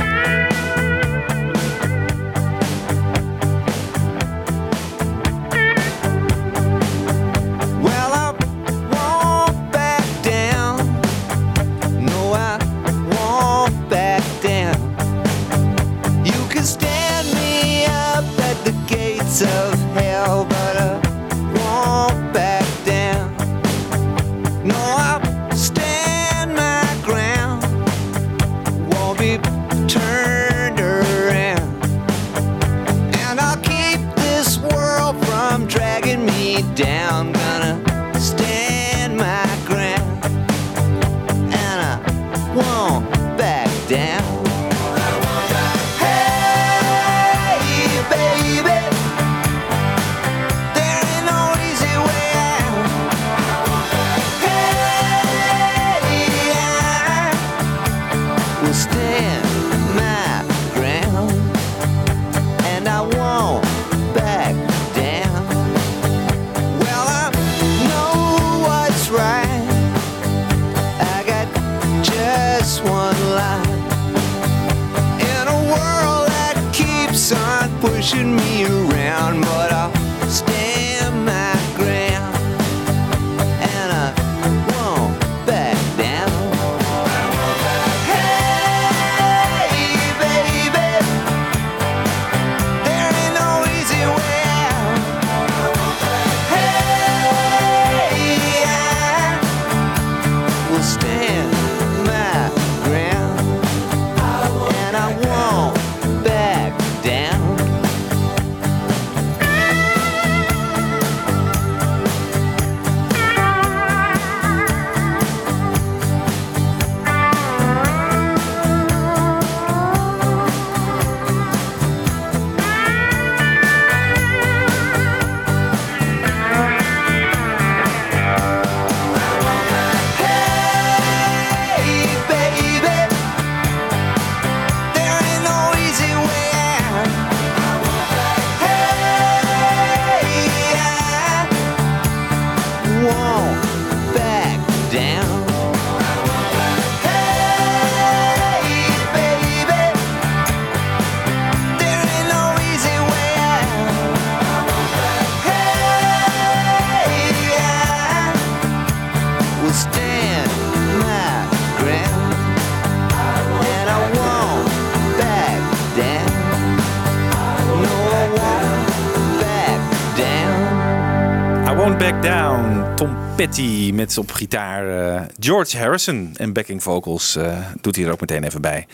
Petty met op gitaar eh, George Harrison. En backing vocals eh, doet hij er ook meteen even bij.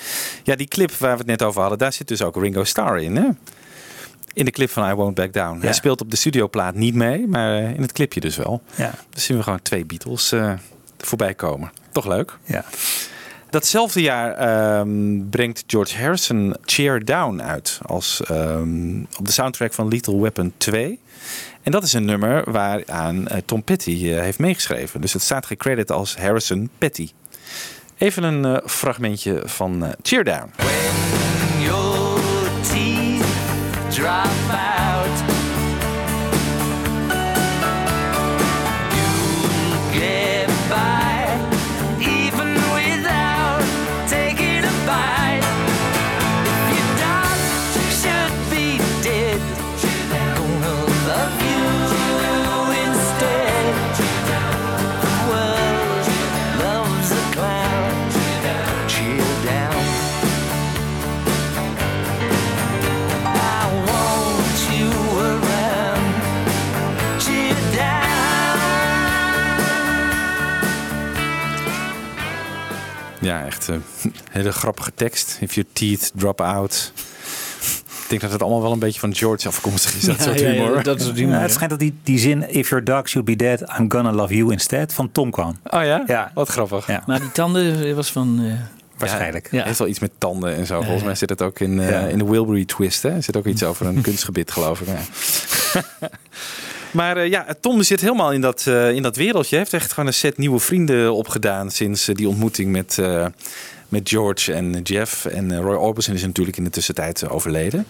Ja, die clip waar we het net over hadden, daar zit dus ook Ringo Starr in. Hè? In de clip van I Won't Back Down. Hij speelt op de studioplaat niet mee, maar eh, in het clipje dus wel. Ja. Dus zien we gewoon twee Beatles voorbij komen. Toch leuk? Ja. Datzelfde jaar ehm, brengt George Harrison Cheer Down uit. Als, ehm, op de soundtrack van Lethal Weapon 2. En dat is een nummer waaraan eh, Tom Petty eh, heeft meegeschreven. Dus het staat gecredit als Harrison Petty. Even een eh, fragmentje van Cheer Down. your Een hele grappige tekst. If your teeth drop out. Ik denk dat het allemaal wel een beetje van George afkomstig is. Dat Ja, soort ja, ja, humor. dat soort humor, het schijnt dat die, die zin If your dog should be dead, I'm gonna love you instead van Tom kwam. Oh ja? Ja. Wat grappig. Ja. Maar die tanden was van... eh, Waarschijnlijk. Ja. Heeft wel iets met tanden en zo. Volgens mij zit het ook in, eh, Ja. in de Wilbury Twist. Hè? Er zit ook iets over een kunstgebied, geloof ik. Maar eh, ja, Tom zit helemaal in dat, eh, in dat wereldje. Heeft echt gewoon een set nieuwe vrienden opgedaan sinds eh, die ontmoeting met, met George en Jeff. En Roy Orbison is natuurlijk in de tussentijd overleden.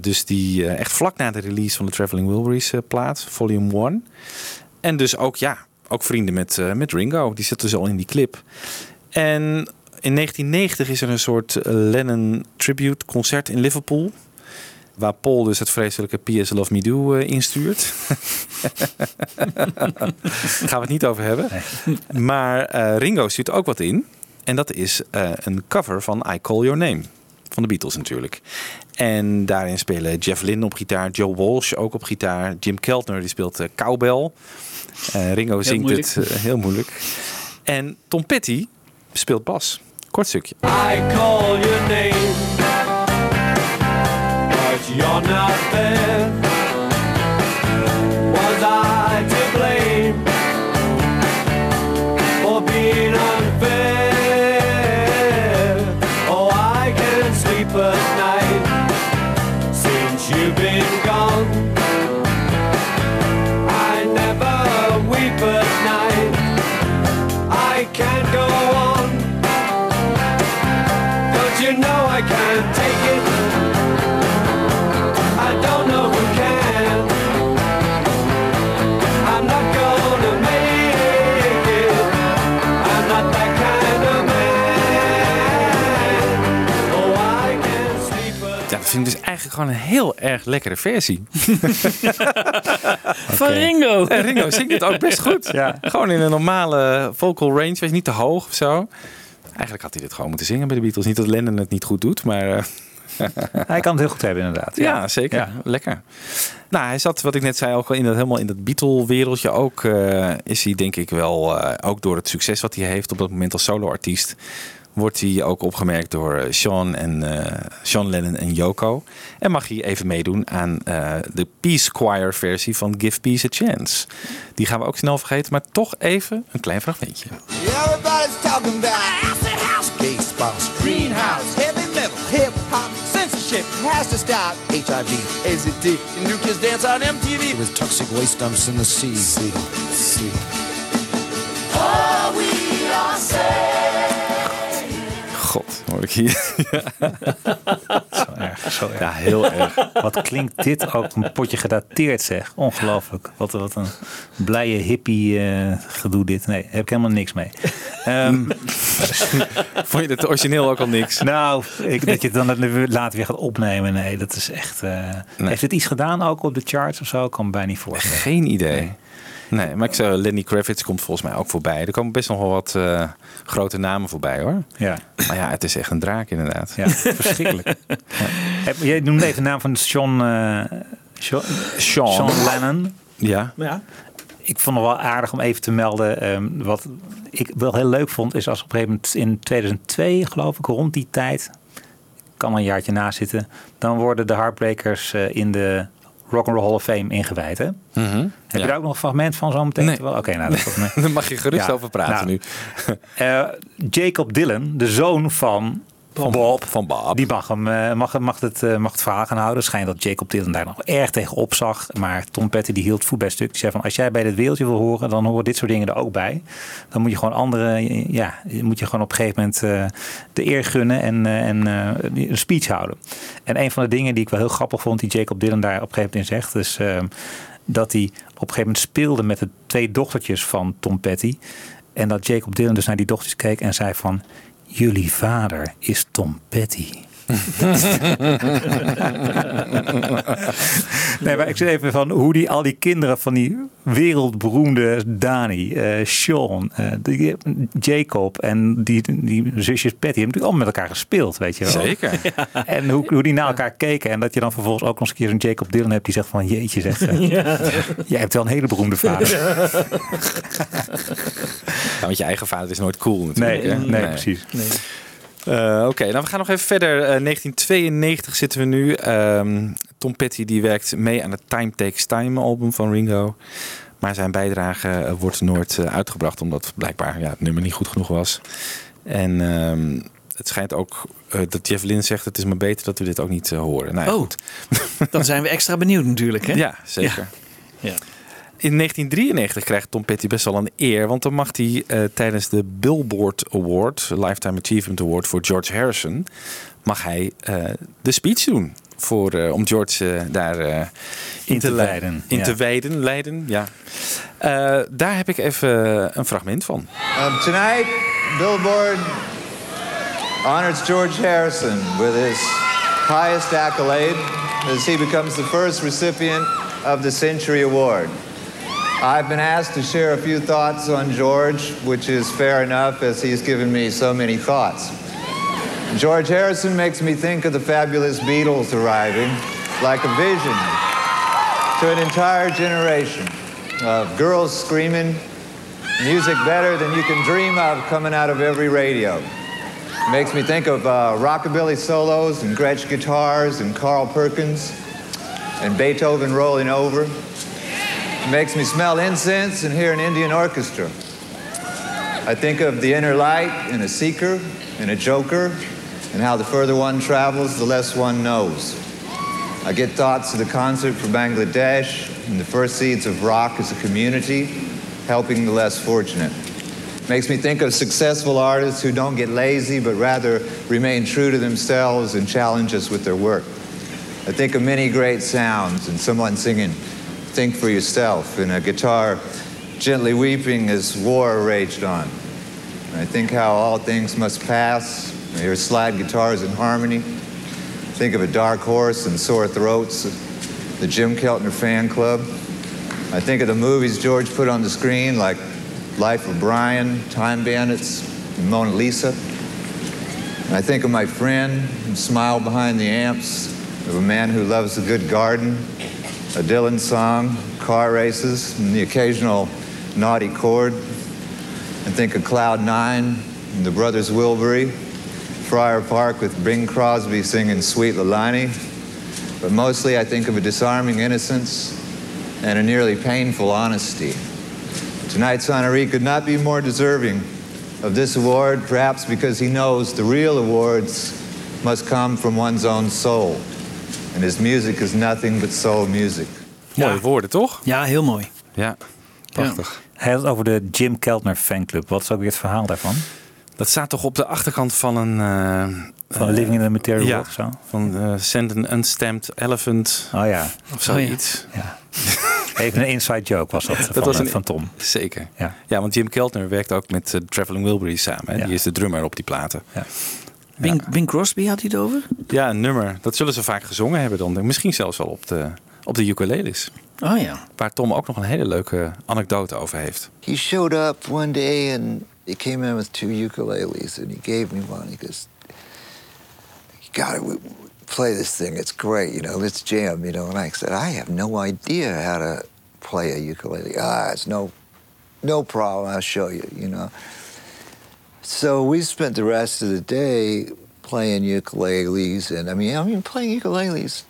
Dus die echt vlak na de release van de Traveling Wilburys plaat, volume 1. En dus ook, ja, ook vrienden met, met Ringo. Die zit dus al in die clip. En in 1990 is er een soort Lennon tribute concert in Liverpool. Waar Paul dus het vreselijke PS Love Me Do eh, instuurt. Daar gaan we het niet over hebben. Maar eh, Ringo stuurt ook wat in. En dat is eh, een cover van I Call Your Name. Van de Beatles natuurlijk. En daarin spelen Jeff Lynne op gitaar, Joe Walsh ook op gitaar, Jim Keltner die speelt cowbell. Eh, Ringo zingt moeilijk. het heel moeilijk. En Tom Petty speelt bas. Kort stukje. I call your name, you're not there. Vind ik dus eigenlijk gewoon een heel erg lekkere versie. Van Ringo. En Ringo zingt het ook best goed. Ja. Gewoon in een normale vocal range. Weet je, niet te hoog of zo. Eigenlijk had hij dit gewoon moeten zingen bij de Beatles. Niet dat Lennon het niet goed doet, maar... eh, Hij kan het heel goed hebben inderdaad. Ja, zeker. Ja. Lekker. Nou, hij zat, wat ik net zei, ook wel in dat, helemaal in dat Beatle-wereldje. Ook eh, is hij denk ik wel, eh, ook door het succes wat hij heeft op dat moment als solo-artiest, wordt hij ook opgemerkt door eh, Sean, en, eh, Sean Lennon en Yoko. En mag hij even meedoen aan eh, de Peace Choir versie van Give Peace a Chance. Die gaan we ook snel vergeten, maar toch even een klein fragmentje. Everybody's talking about acid house, gay spouse, greenhouse, heavy metal, hip hop, censorship has to stop. HIV, AZT, and new kids dance on MTV with toxic waste dumps in the sea. Sea, sea. Oh, we are God, hoor ik hier. Zo erg, zo erg. Ja, heel erg. Wat klinkt dit ook een potje gedateerd zeg. Ongelooflijk. Wat, wat een blije hippie eh, gedoe dit. Nee, heb ik helemaal niks mee. Ehm, Vond je het origineel ook al niks? nou, ik, dat je het dan later weer gaat opnemen. Nee, dat is echt... eh, Heeft het iets gedaan ook op de charts of zo? Ik kan me bijna niet voorstellen. Geen idee. Nee, maar ik zou, Lenny Kravitz komt volgens mij ook voorbij. Er komen best nog wel wat eh, grote namen voorbij hoor. Ja. Maar ja, het is echt een draak inderdaad. Ja, verschrikkelijk. Heb- Jij noemde even de naam van Sean, eh, Sean, Sean. Sean Lennon. Ja. Ja. Ik vond het wel aardig om even te melden. ehm, wat ik wel heel leuk vond, is als op een gegeven moment in 2002, geloof ik, rond die tijd, kan er een jaartje na zitten, dan worden de Heartbreakers eh, in de Rock and Roll Hall of Fame ingewijd. Hè? Heb je daar ook nog een fragment van zo meteen? Nee. Oké, nou, dat Daar mag je gerust over praten nou, nu. Eh, Jacob Dylan, de zoon van, van Bob, Van Bob. die mag, hem, eh, mag, mag, het, eh, mag het verhaal gaan houden. Schijnt dat Jacob Dylan daar nog erg tegen opzag. Maar Tom Petty die hield voet bij stuk. Die zei van als jij bij dit wereldje wil horen, dan horen dit soort dingen er ook bij. Dan moet je gewoon andere, ja, moet je gewoon op een gegeven moment eh, de eer gunnen en, en een speech houden. En een van de dingen die ik wel heel grappig vond, die Jacob Dylan daar op een gegeven moment in zegt, is dat hij op een gegeven moment speelde met de twee dochtertjes van Tom Petty. En dat Jacob Dylan dus naar die dochters keek en zei van... Jullie vader is Tom Petty. nee, maar ik zit even van hoe die al die kinderen van die wereldberoemde Dani, eh, Sean, eh, die, Jacob en die, die zusjes Patty hebben natuurlijk allemaal met elkaar gespeeld, weet je wel. Zeker. En hoe, hoe die naar elkaar keken en dat je dan vervolgens ook nog eens een keer zo'n Jacob Dylan hebt die zegt van jeetje zegt, Ja. jij hebt wel een hele beroemde vader. Ja, want je eigen vader is nooit cool natuurlijk. Nee, hè? nee, precies. Eh, Oké, nou we gaan nog even verder. Eh, 1992 zitten we nu. Ehm, Tom Petty die werkt mee aan het Time Takes Time album van Ringo. Maar zijn bijdrage eh, wordt nooit eh, uitgebracht omdat blijkbaar ja, het nummer niet goed genoeg was. En ehm, het schijnt ook eh, dat Jeff Lynne zegt het is maar beter dat we dit ook niet eh, horen. Nou, ja, Oh, goed. dan zijn we extra benieuwd natuurlijk. Hè? Ja, zeker. Ja. In 1993 krijgt Tom Petty best wel een eer, want dan mag hij eh, tijdens de Billboard Award, Lifetime Achievement Award voor George Harrison, mag hij eh, de speech doen. Voor, eh, om George daar in, te le- wijden, In ja. te wijden, leiden, ja. Eh, daar heb ik even een fragment van. Um, tonight, Billboard honors George Harrison with his highest accolade as he becomes the first recipient of the Century Award. I've been asked to share a few thoughts on George, which is fair enough as he's given me so many thoughts. George Harrison makes me think of the fabulous Beatles arriving like a vision to an entire generation of girls screaming music better than you can dream of coming out of every radio. Makes me think of uh, rockabilly solos and Gretsch guitars and Carl Perkins and Beethoven rolling over. Makes me smell incense and hear an Indian orchestra. I think of the inner light and a seeker and a joker and how the further one travels, the less one knows. I get thoughts of the concert for Bangladesh and the first seeds of rock as a community, helping the less fortunate. Makes me think of successful artists who don't get lazy, but rather remain true to themselves and challenge us with their work. I think of many great sounds and someone singing, Think for Yourself, and a guitar gently weeping as war raged on. And I think how all things must pass. I hear slide guitars in harmony. Think of a dark horse and sore throats, the Jim Keltner fan club. I think of the movies George put on the screen like Life of Brian, Time Bandits, and Mona Lisa. And I think of my friend who smiled behind the amps, of a man who loves a good garden, a Dylan song, car races, and the occasional naughty chord. And think of Cloud Nine and the Brothers Wilbury, Friar Park with Bing Crosby singing Sweet Lalani. But mostly I think of a disarming innocence and a nearly painful honesty. Tonight's honoree could not be more deserving of this award, perhaps because he knows the real awards must come from one's own soul. And his music is nothing but soul music. Mooie woorden, toch? Ja, heel mooi. Ja, prachtig. Hij had het over de Jim Keltner fanclub. Wat is ook weer het verhaal daarvan? Dat staat toch op de achterkant van een... eh, Van Living in the Material ja, World of zo? van eh, Send an Unstamped Elephant Oh ja. of zoiets. Ja. Even een inside joke was dat, Dat van, was een- van Tom. Zeker. Ja. Ja, want Jim Keltner werkt ook met eh, Traveling Wilburys samen. Hè? Ja. Die is de drummer op die platen. Ja. Bing, Bing Crosby had hij het over? Ja, een nummer. Dat zullen ze vaak gezongen hebben dan. Misschien zelfs wel op de, op de ukuleles. Oh ja. Waar Tom ook nog een hele leuke anekdote over heeft. He showed up one day and he came in with two ukuleles and he gave me one. He goes, You gotta w- play this thing. It's great, you know, let's jam, you know. And I said, I have no idea how to play a ukulele. Ah, it's no, no problem. I'll show you. You know. So we spent the rest of the day playing ukuleles, and I mean, I mean, playing ukuleles,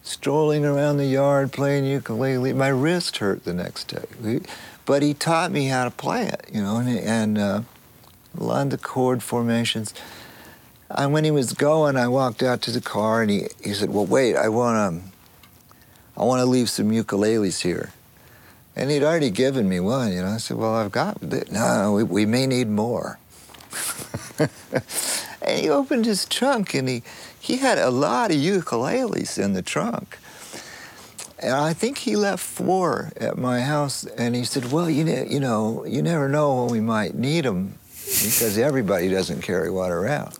strolling around the yard playing ukulele. My wrist hurt the next day, but he taught me how to play it. You know, and, and uh, the chord formations. And when he was going, I walked out to the car, and he, he said, "Well, wait, I want to, I want to leave some ukuleles here." And he'd already given me one, you know. I said, "Well, I've got th- no, no we, we may need more." and he opened his trunk, and he he had a lot of ukuleles in the trunk. And I think he left four at my house, and he said, "Well, you know, you know, you never know when we might need them, because everybody doesn't carry one around."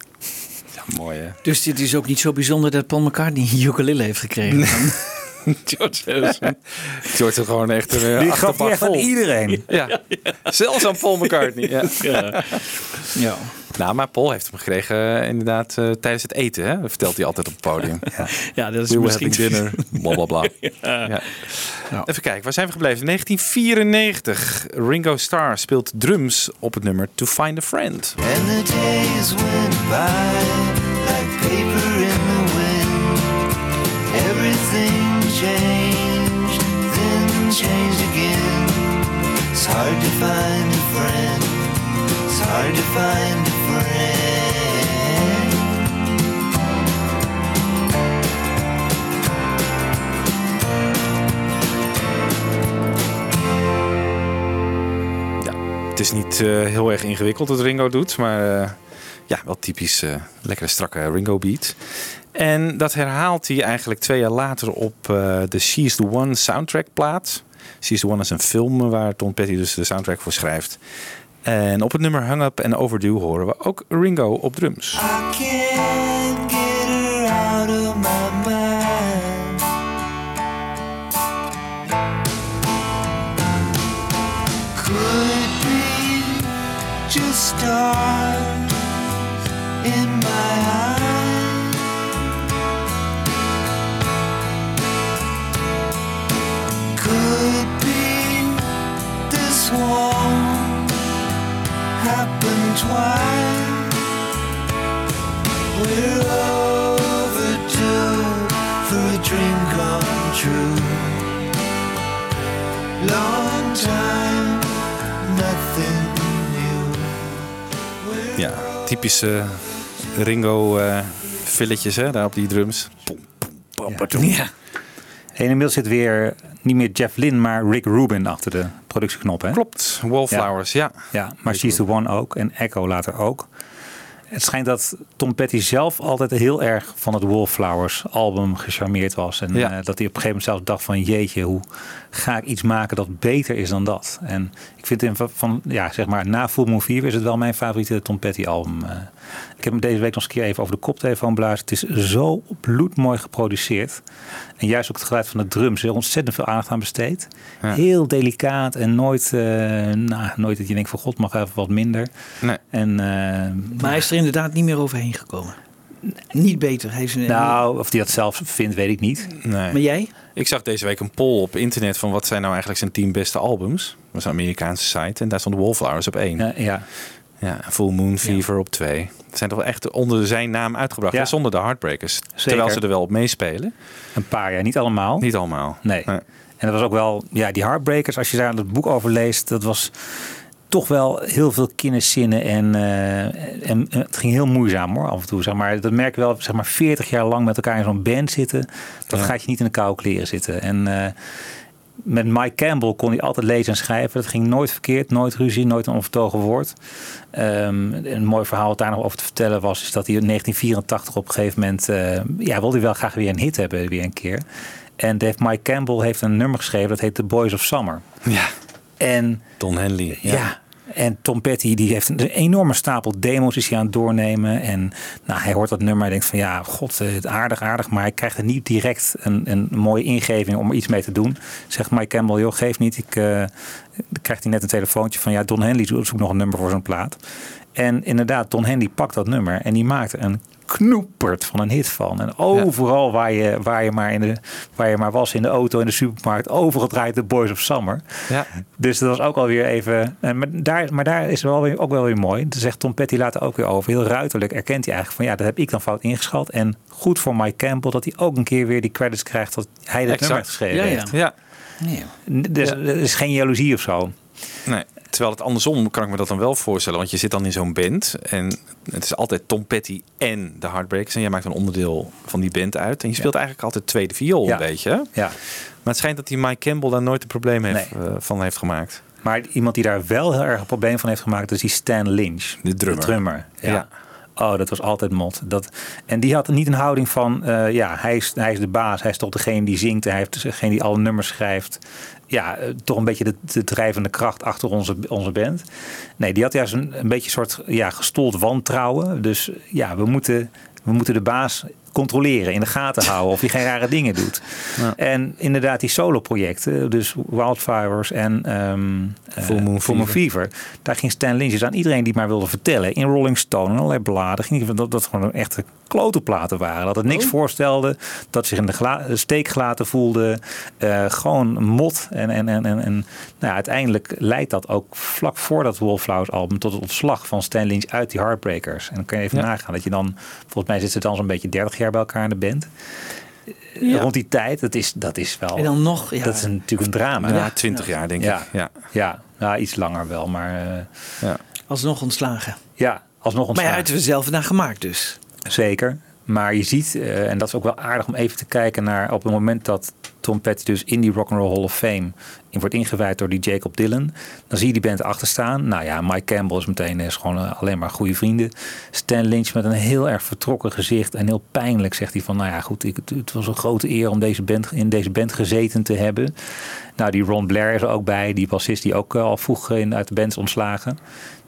Mooi hè? Dus dit is ook niet zo bijzonder dat Paul McCartney een ukulele heeft gekregen. George Harrison. George is gewoon echt een eh, Die gaf hij echt aan iedereen. Ja. Zelfs aan Paul McCartney. Ja. Ja. ja. Nou, maar Paul heeft hem gekregen eh, inderdaad eh, tijdens het eten. Hè? Dat vertelt hij altijd op het podium. Ja, Ja, dat is We misschien... dinner. Bla bla bla. Ja. Even kijken, waar zijn we gebleven? 1994. Ringo Starr speelt drums op het nummer To Find a Friend. And the days went by like paper in the wind. Everything changed, then changed again. It's hard to find a friend. It's hard to find a friend. Het is niet eh, heel erg ingewikkeld wat Ringo doet, maar eh, ja, wel typisch eh, lekkere strakke Ringo beat. En dat herhaalt hij eigenlijk twee jaar later op eh, de She's the One soundtrack plaat. She's the One is een film waar Tom Petty dus de soundtrack voor schrijft. En op het nummer Hung Up en Overdue horen we ook Ringo op drums. I can't get this won't happen twice? We're overdue for a dream come true. Long time, nothing new. Ja, typische Ringo eh filletjes hè, daar op die drums. Ja. En inmiddels zit weer niet meer Jeff Lynne, maar Rick Rubin achter de productieknop. Hè? Klopt, Wallflowers, ja. Ja, maar She's the One ook en Echo later ook. Het schijnt dat Tom Petty zelf altijd heel erg van het Wallflowers album gecharmeerd was. En Ja. eh, dat hij op een gegeven moment zelf dacht van jeetje, hoe ga ik iets maken dat beter is dan dat? En ik vind van, van ja, zeg maar, na Full Moon 4 is het wel mijn favoriete Tom Petty album. Eh, ik heb hem deze week nog eens een keer even over de koptelefoon blazen. Het is zo bloedmooi geproduceerd. En juist ook het geluid van de drums. Er ontzettend veel aandacht aan besteed. Ja. Heel delicaat en nooit, eh, nou, nooit dat je denkt van god mag even wat minder. Nee. En, eh, Maar hij is er inderdaad niet meer overheen gekomen. Niet beter. Hij is een, nou, of hij dat zelf vindt, weet ik niet. Nee. Maar jij? Ik zag deze week een poll op internet van wat zijn nou eigenlijk zijn tien beste albums. Dat was een Amerikaanse site en daar stond Wallflowers op één. Ja, ja. Ja, Full Moon Fever op twee. Het zijn toch wel echt onder zijn naam uitgebracht, Ja. hè, zonder de Heartbreakers. Terwijl ze er wel op meespelen. Een paar jaar, niet allemaal. Niet allemaal. Nee. En dat was ook wel, ja, die Heartbreakers, als je daar het boek over leest, dat was toch wel heel veel kinderzinnen en, eh, en eh, het ging heel moeizaam hoor, af en toe. Zeg maar. Dat merk je wel, zeg maar 40 jaar lang met elkaar in zo'n band zitten, dat Ja. gaat je niet in de koude kleren zitten. En eh, met Mike Campbell kon hij altijd lezen en schrijven. Dat ging nooit verkeerd, nooit ruzie, nooit een onvertogen woord. Ehm, een mooi verhaal wat daar nog over te vertellen was, is dat hij in 1984 op een gegeven moment, eh, ja, wilde hij wel graag weer een hit hebben, weer een keer. En heeft Mike Campbell heeft een nummer geschreven dat heet The Boys of Summer. Ja. En Don Henley. ja. En Tom Petty die heeft een enorme stapel demo's is hij aan het doornemen. En nou, hij hoort dat nummer en denkt van ja, god, eh, het aardig, aardig. Maar hij krijgt er niet direct een, een mooie ingeving om er iets mee te doen. Zegt Mike Campbell, joh, geef niet. Ik, dan krijgt hij net een telefoontje van ja, Don Henley zoekt nog een nummer voor zijn plaat. En inderdaad, Don Henley pakt dat nummer en die maakt een geknoeperd van een hit van. En overal waar, je, waar, je maar in de, waar je maar was in de auto, in de supermarkt, overal draait de Boys of Summer. Ja. Dus dat was ook alweer even. eh, Maar daar, maar daar is wel weer, ook wel weer mooi. Dat zegt Tom Petty later ook weer over. Heel ruiterlijk erkent hij eigenlijk van ja, dat heb ik dan fout ingeschat. En goed voor Mike Campbell dat hij ook een keer weer die credits krijgt dat hij dat Exact. nummer heeft geschreven Ja, ja. heeft. Ja. Dus er is geen jaloezie of zo. Nee, terwijl het andersom kan ik me dat dan wel voorstellen. Want je zit dan in zo'n band en het is altijd Tom Petty en de Heartbreakers. En jij maakt een onderdeel van die band uit. En je speelt eigenlijk altijd tweede viool Ja. een beetje. Ja. Maar het schijnt dat die Mike Campbell daar nooit een probleem heeft, eh, van heeft gemaakt. Maar iemand die daar wel heel erg een probleem van heeft gemaakt, is die Stan Lynch. De drummer. ja. Ja. Oh, dat was altijd mot. Dat, en die had niet een houding van, eh, ja, hij is, hij is de baas, hij is toch degene die zingt, hij heeft degene die alle nummers schrijft. Ja, eh, toch een beetje de, de drijvende kracht achter onze, onze band. Nee, die had juist een, een beetje een soort ja, gestold wantrouwen. Dus ja, we moeten, we moeten de baas controleren, in de gaten houden of hij geen rare dingen doet. En inderdaad, die solo-projecten, dus Wildflowers en eh, Full Moon Full Moon Fever, daar ging Stan Lynch dus aan iedereen die maar wilde vertellen. In Rolling Stone en allerlei bladen. Ging hij- dat dat gewoon echte klotenplaten waren. Dat het niks voorstelde. Dat zich in de gla- steek gelaten voelde. eh, gewoon mot. En, en, en, en, en nou, ja, uiteindelijk leidt dat ook vlak voor dat Wallflowers album tot het ontslag van Stan Lynch uit die Heartbreakers. En dan kan je even Ja. nagaan dat je dan, volgens mij zitten ze dan zo'n beetje 30 jaar bij elkaar in de band. Ja. Rond die tijd, dat is, dat is wel. En dan nog, ja. Dat is natuurlijk een drama. Ja, 20 jaar denk Ja. ik. Ja. Ja, ja, iets langer wel, maar eh, Ja. Alsnog ontslagen. ja, alsnog Maar ontslagen. ja, uit we zelf naar gemaakt dus. Zeker. Maar je ziet, eh, en dat is ook wel aardig om even te kijken naar op het moment dat Tom Petty dus in die Rock'n'Roll Hall of Fame wordt ingewijd door die Jacob Dylan. Dan zie je die band achter staan. Nou ja, Mike Campbell is meteen is gewoon eh, alleen maar goede vrienden. Stan Lynch met een heel erg vertrokken gezicht en heel pijnlijk zegt hij van, nou ja goed, ik, het was een grote eer om deze band, in deze band gezeten te hebben. Nou, die Ron Blair is er ook bij, die bassist die ook eh, al vroeg in, uit de band is ontslagen.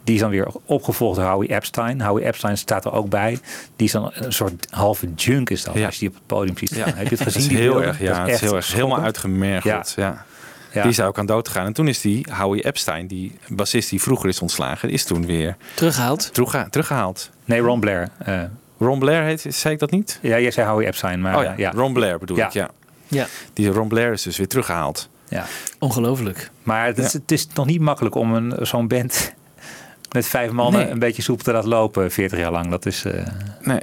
Die is dan weer opgevolgd door Howie Epstein. Howie Epstein staat er ook bij. Die is dan een soort halve junk is dat. Ja. Als je die op het podium ziet. Ja. Heb je het Dat gezien? is die heel beelden? erg, ja, Dat het is heel erg helemaal uitgemergeld. Ja. Ja. Die is daar ook aan dood gegaan. En toen is die Howie Epstein, die bassist die vroeger is ontslagen, is toen weer Teruggehaald. terugge- teruggehaald. Nee, Ron Blair. eh, Ron Blair heet, zei ik dat niet? ja, jij zei Howie Epstein. Maar, oh ja, eh, ja. Ron Blair bedoel Ja. ik, ja. Ja, Die Ron Blair is dus weer teruggehaald. ja. ongelooflijk. Maar het, is, het is nog niet makkelijk om een, zo'n band met vijf mannen Nee. een beetje soepel te laten lopen 40 jaar lang. Dat is... eh, Nee.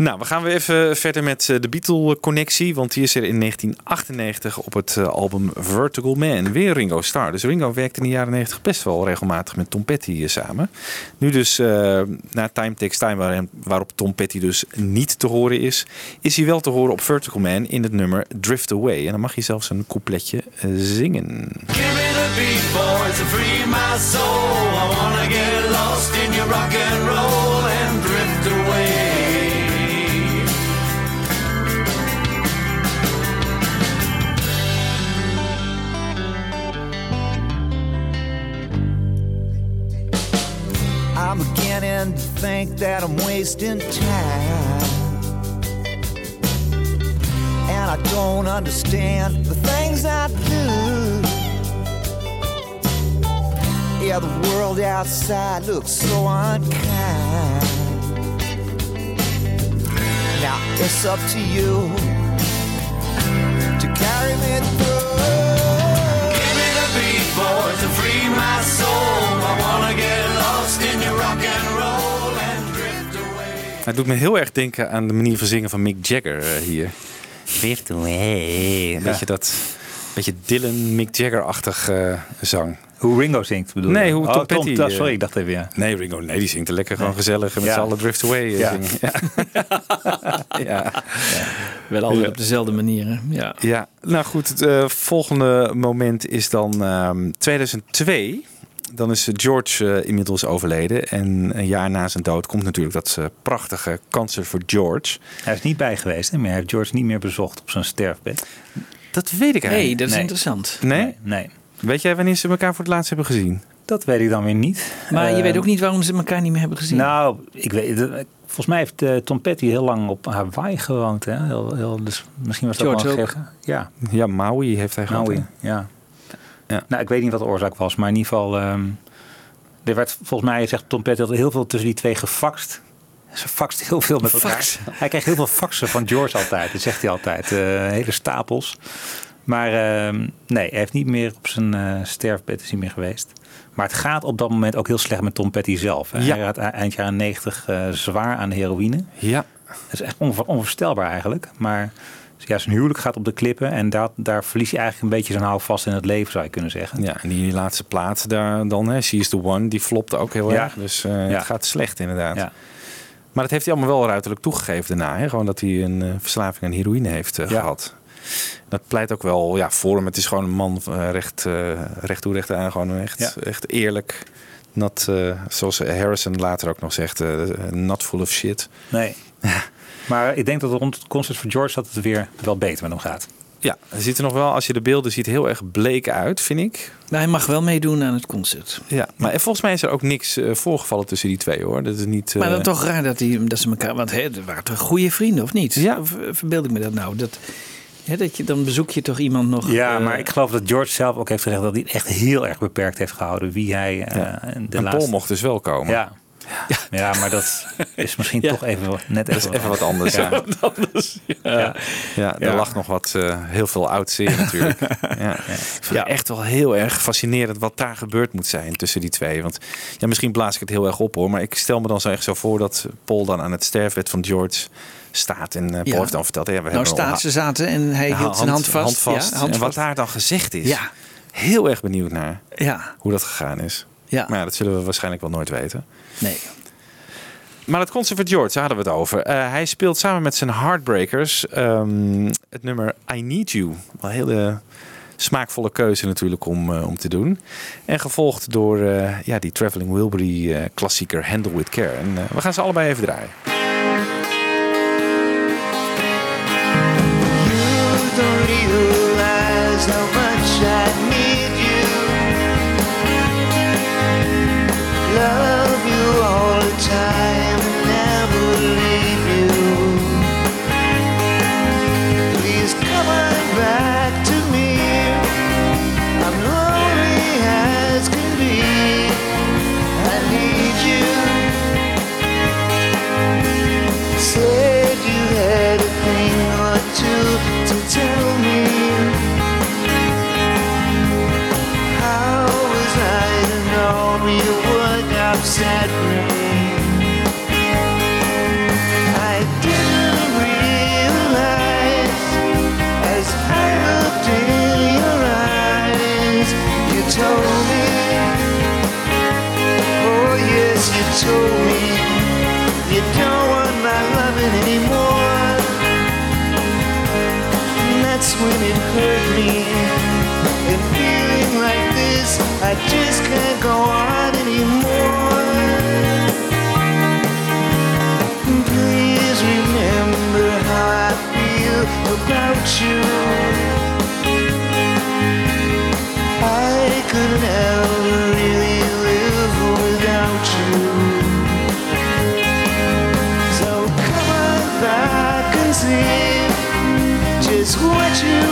Nou, we gaan weer even verder met eh, de Beatle-connectie. Want die is er in 1998 op het eh, album Vertical Man. Weer Ringo Starr. Dus Ringo werkte in de jaren 90 best wel regelmatig met Tom Petty eh, samen. Nu dus na Time Takes Time, waar- waarop Tom Petty dus niet te horen is... is hij wel te horen op Vertical Man in het nummer Drift Away. En dan mag je zelfs een coupletje zingen. Give me the beat, boys, free my soul. I wanna get lost in your rock I'm beginning to think that I'm wasting time. And I don't understand the things I do. Yeah, the world outside looks so unkind. Now it's up to you to carry me through. Give me the beat, boys, to free my soul. I wanna get Het doet me heel erg denken aan de manier van zingen van Mick Jagger eh, hier. Drift Away. Een beetje dat... Beetje Dylan, Mick Jagger-achtig eh, zang. hoe Ringo zingt bedoel Nee, je? hoe Oh, Tom Petty, eh, sorry, ik dacht even ja. Nee, Ringo, nee, die zingt er lekker gewoon gezellig en met Ja. z'n allen Drift Away Ja. zingen. Ja. ja. Wel altijd Ja. op dezelfde manier. hè? Ja. ja, nou goed, het volgende moment is dan ehm, 2002. Dan is George eh, inmiddels overleden. En een jaar na zijn dood komt natuurlijk dat eh, prachtige Cancer for George. Hij is niet bij geweest, hè, maar hij heeft George niet meer bezocht op zijn sterfbed. Dat weet ik Hey, eigenlijk dat is Nee. interessant. Nee? Nee, nee. Weet jij wanneer ze elkaar voor het laatst hebben gezien? Dat weet ik dan weer niet. Maar je Eh, weet ook niet waarom ze elkaar niet meer hebben gezien. Nou, ik weet, het. volgens mij heeft eh, Tom Petty heel lang op Hawaii gewoond. Hè? Heel, heel, dus misschien was dat George wel een ook. gegeven- Ja, Ja, Maui heeft hij gehad. Maui. Ja. Ja. Nou, ik weet niet wat de oorzaak was, maar in ieder geval. ehm, er werd volgens mij, zegt Tom Petty, heel veel tussen die twee gefaxt. Ze faxt heel veel met elkaar. Fax. Hij kreeg heel veel faxen van George altijd. Dat zegt hij altijd. eh, hele stapels. Maar ehm, nee, hij heeft niet meer op zijn eh, sterfbed is hij meer geweest. Maar het gaat op dat moment ook heel slecht met Tom Petty zelf. hè. Ja. Hij gaat e- eind jaren 90 eh, zwaar aan heroïne. Ja. Dat is echt onver- onvoorstelbaar eigenlijk. Maar ja, zijn huwelijk gaat op de klippen. En daar, daar verliest hij eigenlijk een beetje zijn houvast in het leven, zou je kunnen zeggen. Ja, en die laatste plaat daar dan, hè, She is the One, die flopte ook heel Ja. erg. Dus eh, Ja. het gaat slecht inderdaad. Ja. Maar dat heeft hij allemaal wel ruiterlijk toegegeven daarna. Hè? Gewoon dat hij een eh, verslaving aan heroïne heeft eh, gehad. Dat pleit ook wel ja, voor hem. Het is gewoon een man recht, recht toe, recht aan. Gewoon echt, echt eerlijk. Not, zoals Harrison later ook nog zegt, not full of shit. Nee. Maar ik denk dat rond het concert voor George dat het weer wel beter met hem gaat. Ja, hij ziet er nog wel, als je de beelden ziet, heel erg bleek uit, vind ik. Nou, hij mag wel meedoen aan het concert. Ja, maar volgens mij is er ook niks eh, voorgevallen tussen die twee hoor. Dat is niet. Maar eh, dan toch raar dat, die, dat ze elkaar... Want hè, waren toch goede vrienden, of niet? Ja. Eh, verbeeld ik me dat nou? Dat, hè, dat je, dan bezoek je toch iemand nog... Ja, eh, maar ik geloof dat George zelf ook heeft gezegd dat hij het echt heel erg beperkt heeft gehouden wie hij eh, Ja. de en laatste... Paul mocht dus wel komen. Ja. Ja. maar dat is misschien toch even wat- net Dat even, even wat anders. Ja. Ja, Ja. ja er Ja. lag nog wat eh, heel veel oud zeer natuurlijk. ja. Ik vind het echt wel heel erg fascinerend wat daar gebeurd moet zijn tussen die twee. Want ja, misschien blaas ik het heel erg op hoor. Maar ik stel me dan zo echt zo voor dat Paul dan aan het sterfbed van George staat. En eh, Paul Ja. heeft dan verteld. Ja, we nou, hebben staan al- ze zaten en hij hield zijn hand vast. En wat daar dan gezegd is. Ja. Heel erg benieuwd naar Ja, hoe dat gegaan is. ja. Maar ja, dat zullen we waarschijnlijk wel nooit weten. Nee. Maar het concert van George, daar hadden we het over. Eh, hij speelt samen met zijn Heartbreakers ehm, het nummer I Need You. Wel een hele smaakvolle keuze natuurlijk om, eh, om te doen. En gevolgd door eh, ja, die Traveling Wilbury klassieker Handle With Care. En we gaan ze allebei even draaien. I just can't go on anymore. Please remember how I feel about you. I could never really live without you. So come on back and see just what you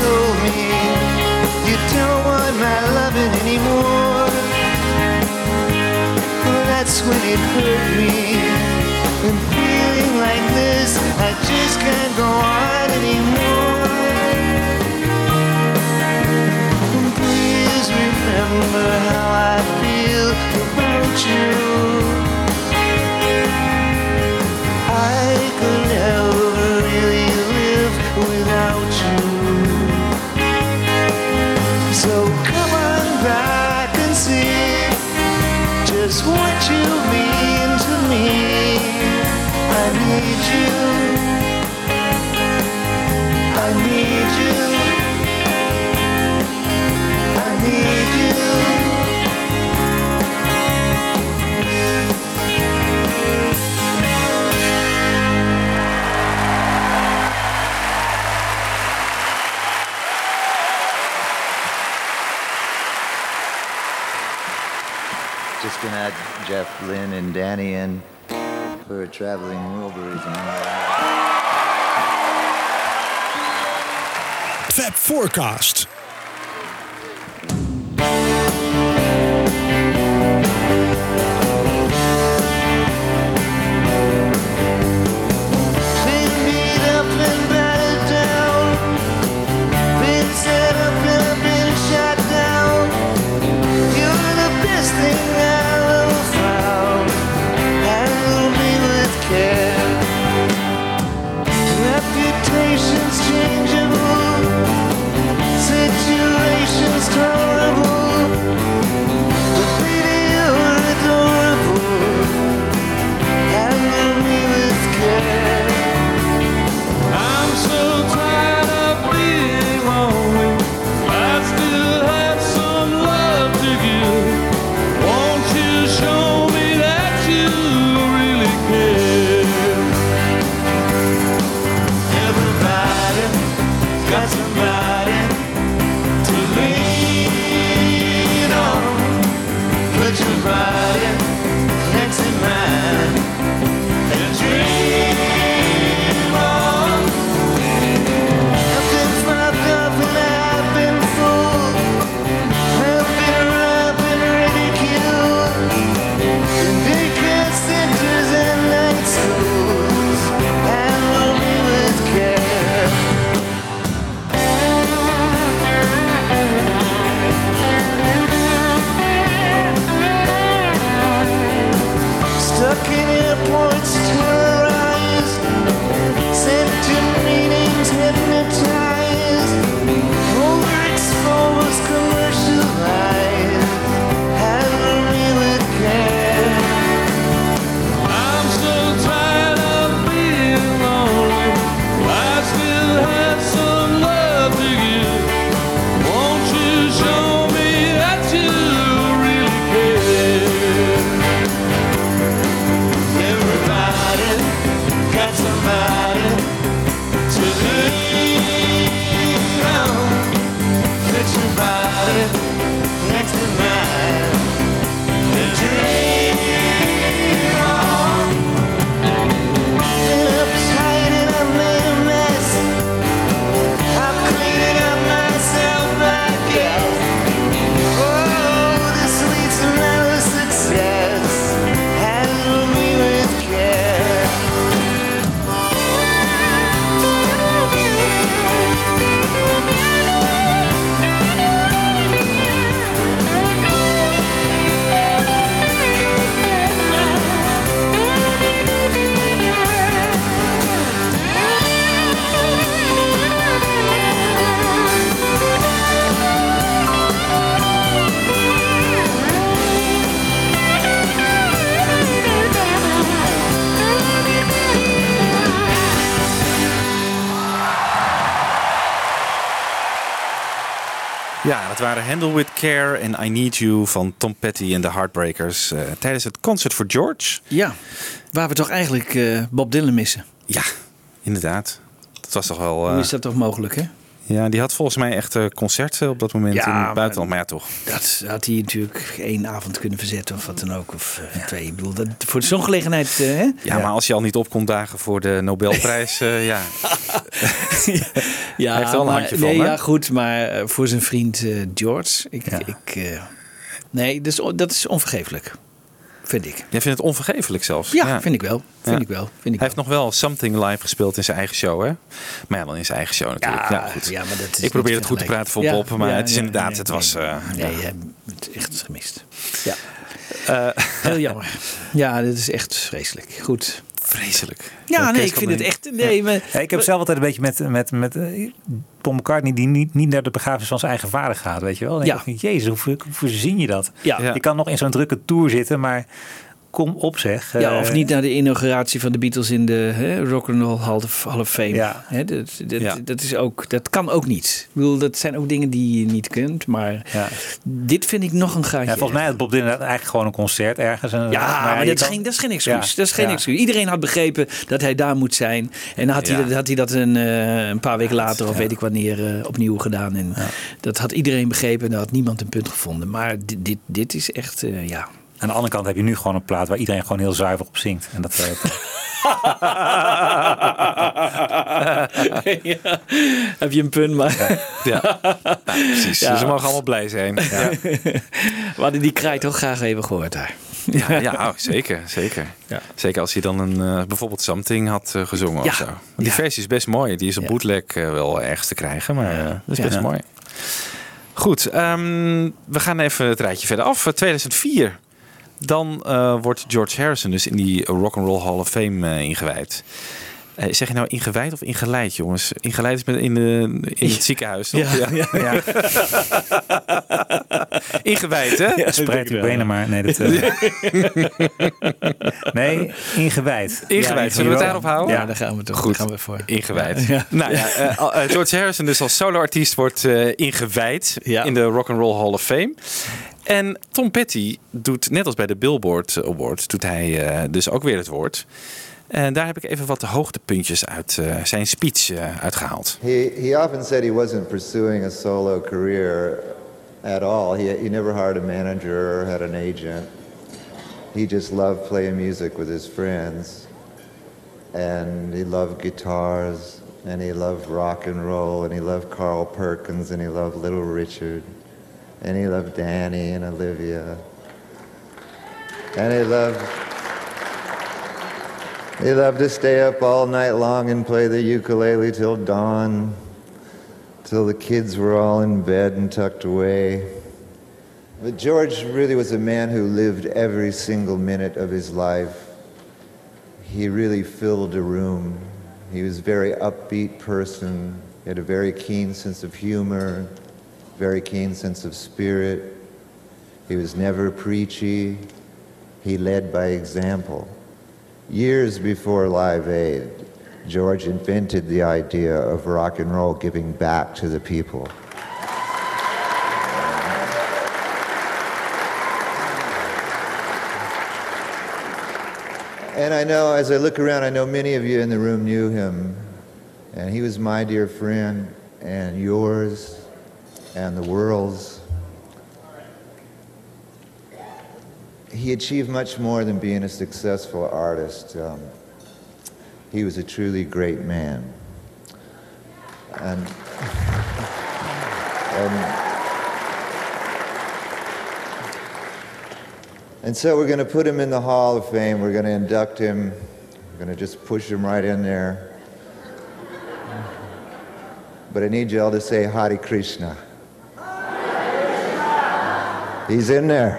told me you don't want my loving anymore. Well, that's when it hurt me. And feeling like this, I just can't go on anymore. Please remember how I feel about you. Lynn, and Danny in for traveling Wilburys. Fab Forecast. Waren Handle With Care en I Need You van Tom Petty en de Heartbreakers. eh, tijdens het Concert for George. Ja, waar we toch eigenlijk eh, Bob Dylan missen. Ja, inderdaad. Dat was toch wel... eh, Hoe is dat toch mogelijk, hè? Ja, die had volgens mij echt eh, concerten op dat moment Ja, in het maar- buitenland. Maar ja, toch. Dat had hij natuurlijk één avond kunnen verzetten of wat dan ook. Of eh, twee. Ik bedoel, dat, voor zo'n gelegenheid... eh, hè? Ja, maar als je al niet op kon dagen voor de Nobelprijs, eh, ja. Ja, Hij heeft wel een maar- handje van, Nee, hè? ja, goed, maar voor zijn vriend George. Ik, ik, nee, dat is, on- dat is onvergeeflijk. Vind ik. Jij vindt het onvergeeflijk zelfs? Ja, vind ik wel. Vind Ja. ik wel. Vind ik Hij heeft nog wel Something live gespeeld in zijn eigen show, hè? Maar ja, dan in zijn eigen show natuurlijk. Ja, goed. ja, maar dat is ik probeer het goed te praten voor Bob, maar het is inderdaad, nee, het was... eh, Nee, hebt het echt gemist. Ja. Eh, Heel jammer. Ja, dit is echt vreselijk. Goed. Vreselijk. Ja, nee, ik vind het echt... Nee, maar, Ja, ik heb zelf altijd een beetje met, met, met eh, Paul McCartney die niet, niet naar de begrafenis van zijn eigen vader gaat, weet je wel. Dan Ja. ik, Jezus, hoe, hoe verzin je dat? Ja. Ja. Je kan nog in zo'n drukke tour zitten, maar kom op zeg. Ja, Eh, of niet naar de inauguratie van de Beatles in de hè, Rock and Roll Hall of, Hall of Fame. Ja. Hè, dat, dat, Ja. dat, is ook, dat kan ook niet. Ik bedoel, dat zijn ook dingen die je niet kunt. Maar Ja. dit vind ik nog een gaatje. Ja, volgens mij had Bob Dylan eigenlijk gewoon een concert ergens. En, Ja, maar, dat, is geen, dat is geen excuus. Dat is geen excuus. Iedereen had begrepen dat hij daar moet zijn. En dan had, hij, dat- had hij dat een, eh, een paar weken later, of weet ik wanneer, eh, opnieuw gedaan. En dat had iedereen begrepen en daar had niemand een punt gevonden. Maar dit, dit, dit is echt, ja. Aan de andere kant heb je nu gewoon een plaat waar iedereen gewoon heel zuiver op zingt. En dat, eh, ja. Heb je een punt, maar... Ja, nou, precies. Ja. Dus ze mogen allemaal blij zijn. Ja, We hadden die kraai toch graag even gehoord daar. ja, ja, oh, zeker. zeker. Ja. Zeker als hij dan een, eh, bijvoorbeeld Something had eh, gezongen Ja. of zo. Want Die Ja. versie is best mooi. Die is op Ja. bootleg wel ergens te krijgen, maar dat is Ja. best Ja. mooi. Goed, ehm, we gaan even het rijtje verder af. Eh, 2004. Dan eh, wordt George Harrison dus in die Rock and Roll Hall of Fame eh, ingewijd. Eh, zeg je nou ingewijd of ingeleid, jongens? Ingeleid is met in, de, in het ziekenhuis. toch? Ja, ja. ja. Ingewijd, hè? Spreid uw benen maar. Nee, dat, nee ingewijd. Ingewijd. Zullen we het daarop houden? Ja, daar gaan we toch Goed. Daar gaan we voor. Ingewijd. Ja. Nou ja, George Harrison dus als soloartiest wordt eh, ingewijd Ja. in de Rock and Roll Hall of Fame. En Tom Petty doet, net als bij de Billboard Awards, doet hij eh, dus ook weer het woord. En daar heb ik even wat hoogtepuntjes uit eh, zijn speech eh, uitgehaald. He, he often said he wasn't pursuing a solo career at all. He, he never hired a manager or had an agent. He just loved playing music with his friends. And he loved guitars, and he loved rock and roll, and he loved Carl Perkins, and he loved Little Richard, and he loved Danny and Olivia. And he loved he loved to stay up all night long and play the ukulele till dawn, till the kids were all in bed and tucked away. But George really was a man who lived every single minute of his life. He really filled a room. He was a very upbeat person. He had a very keen sense of humor, very keen sense of spirit. He was never preachy. He led by example. Years before Live Aid, George invented the idea of rock and roll giving back to the people. And I know, as I look around, I know many of you in the room knew him. And he was my dear friend, and yours, and the world's. He achieved much more than being a successful artist. Um, he was a truly great man. And, and, and so we're going to put him in the Hall of Fame. We're going to induct him. We're going to just push him right in there. But I need you all to say Hare Krishna. He's in there.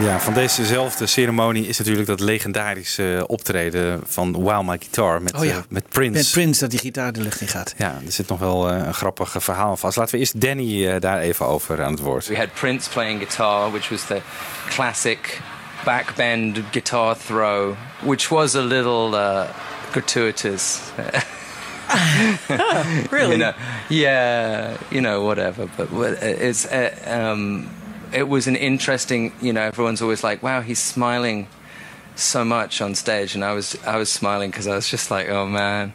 Ja, van dezezelfde ceremonie is natuurlijk dat legendarische optreden van Wow My Guitar met, Oh ja. eh, met Prince. Met Prince dat die gitaar de lucht in gaat. Ja, er zit nog wel eh, een grappig verhaal vast. Laten we eerst Danny eh, daar even over aan het woord. We had Prince playing guitar, which was the classic backbend guitar throw, which was a little uh, gratuitous. really? You know, yeah, you know, whatever. But it's uh, um, it was an interesting. You know, everyone's always like, "Wow, he's smiling so much on stage," and I was I was smiling because I was just like, "Oh man."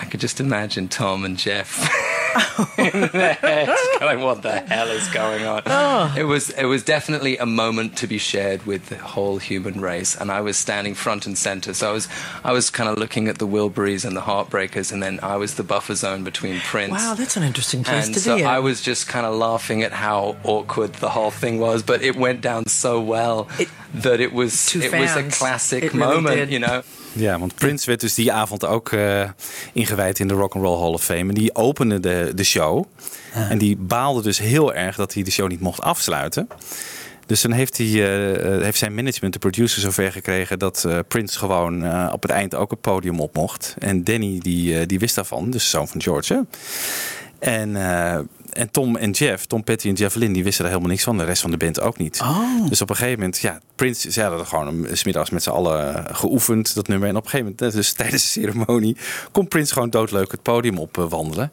I could just imagine Tom and Jeff oh. in their heads going, "What the hell is going on?" Oh. It was it was definitely a moment to be shared with the whole human race, and I was standing front and center. So I was I was kind of looking at the Wilburys and the Heartbreakers, and then I was the buffer zone between Prince. Wow, that's an interesting place and to so be. I was just kind of laughing at how awkward the whole thing was, but it went down so well that it was it was a classic it really moment, did. you know. Ja, want Prince werd dus die avond ook eh, ingewijd in de Rock and Roll Hall of Fame. En die opende de, de show. En die baalde dus heel erg dat hij de show niet mocht afsluiten. Dus dan heeft, hij, eh, eh, heeft zijn management, de producer, zover gekregen dat eh, Prince gewoon op het eind ook het podium op mocht. En Danny die, die wist daarvan, dus zoon van George. hè. En, en Tom en Jeff, Tom Petty en Jeff Lynne, die wisten er helemaal niks van. De rest van de band ook niet. Dus op een gegeven moment, ja, Prince, ze hadden gewoon een smiddags met z'n allen geoefend, dat nummer. En op een gegeven moment, dus tijdens de ceremonie, komt Prince gewoon doodleuk het podium op eh, wandelen.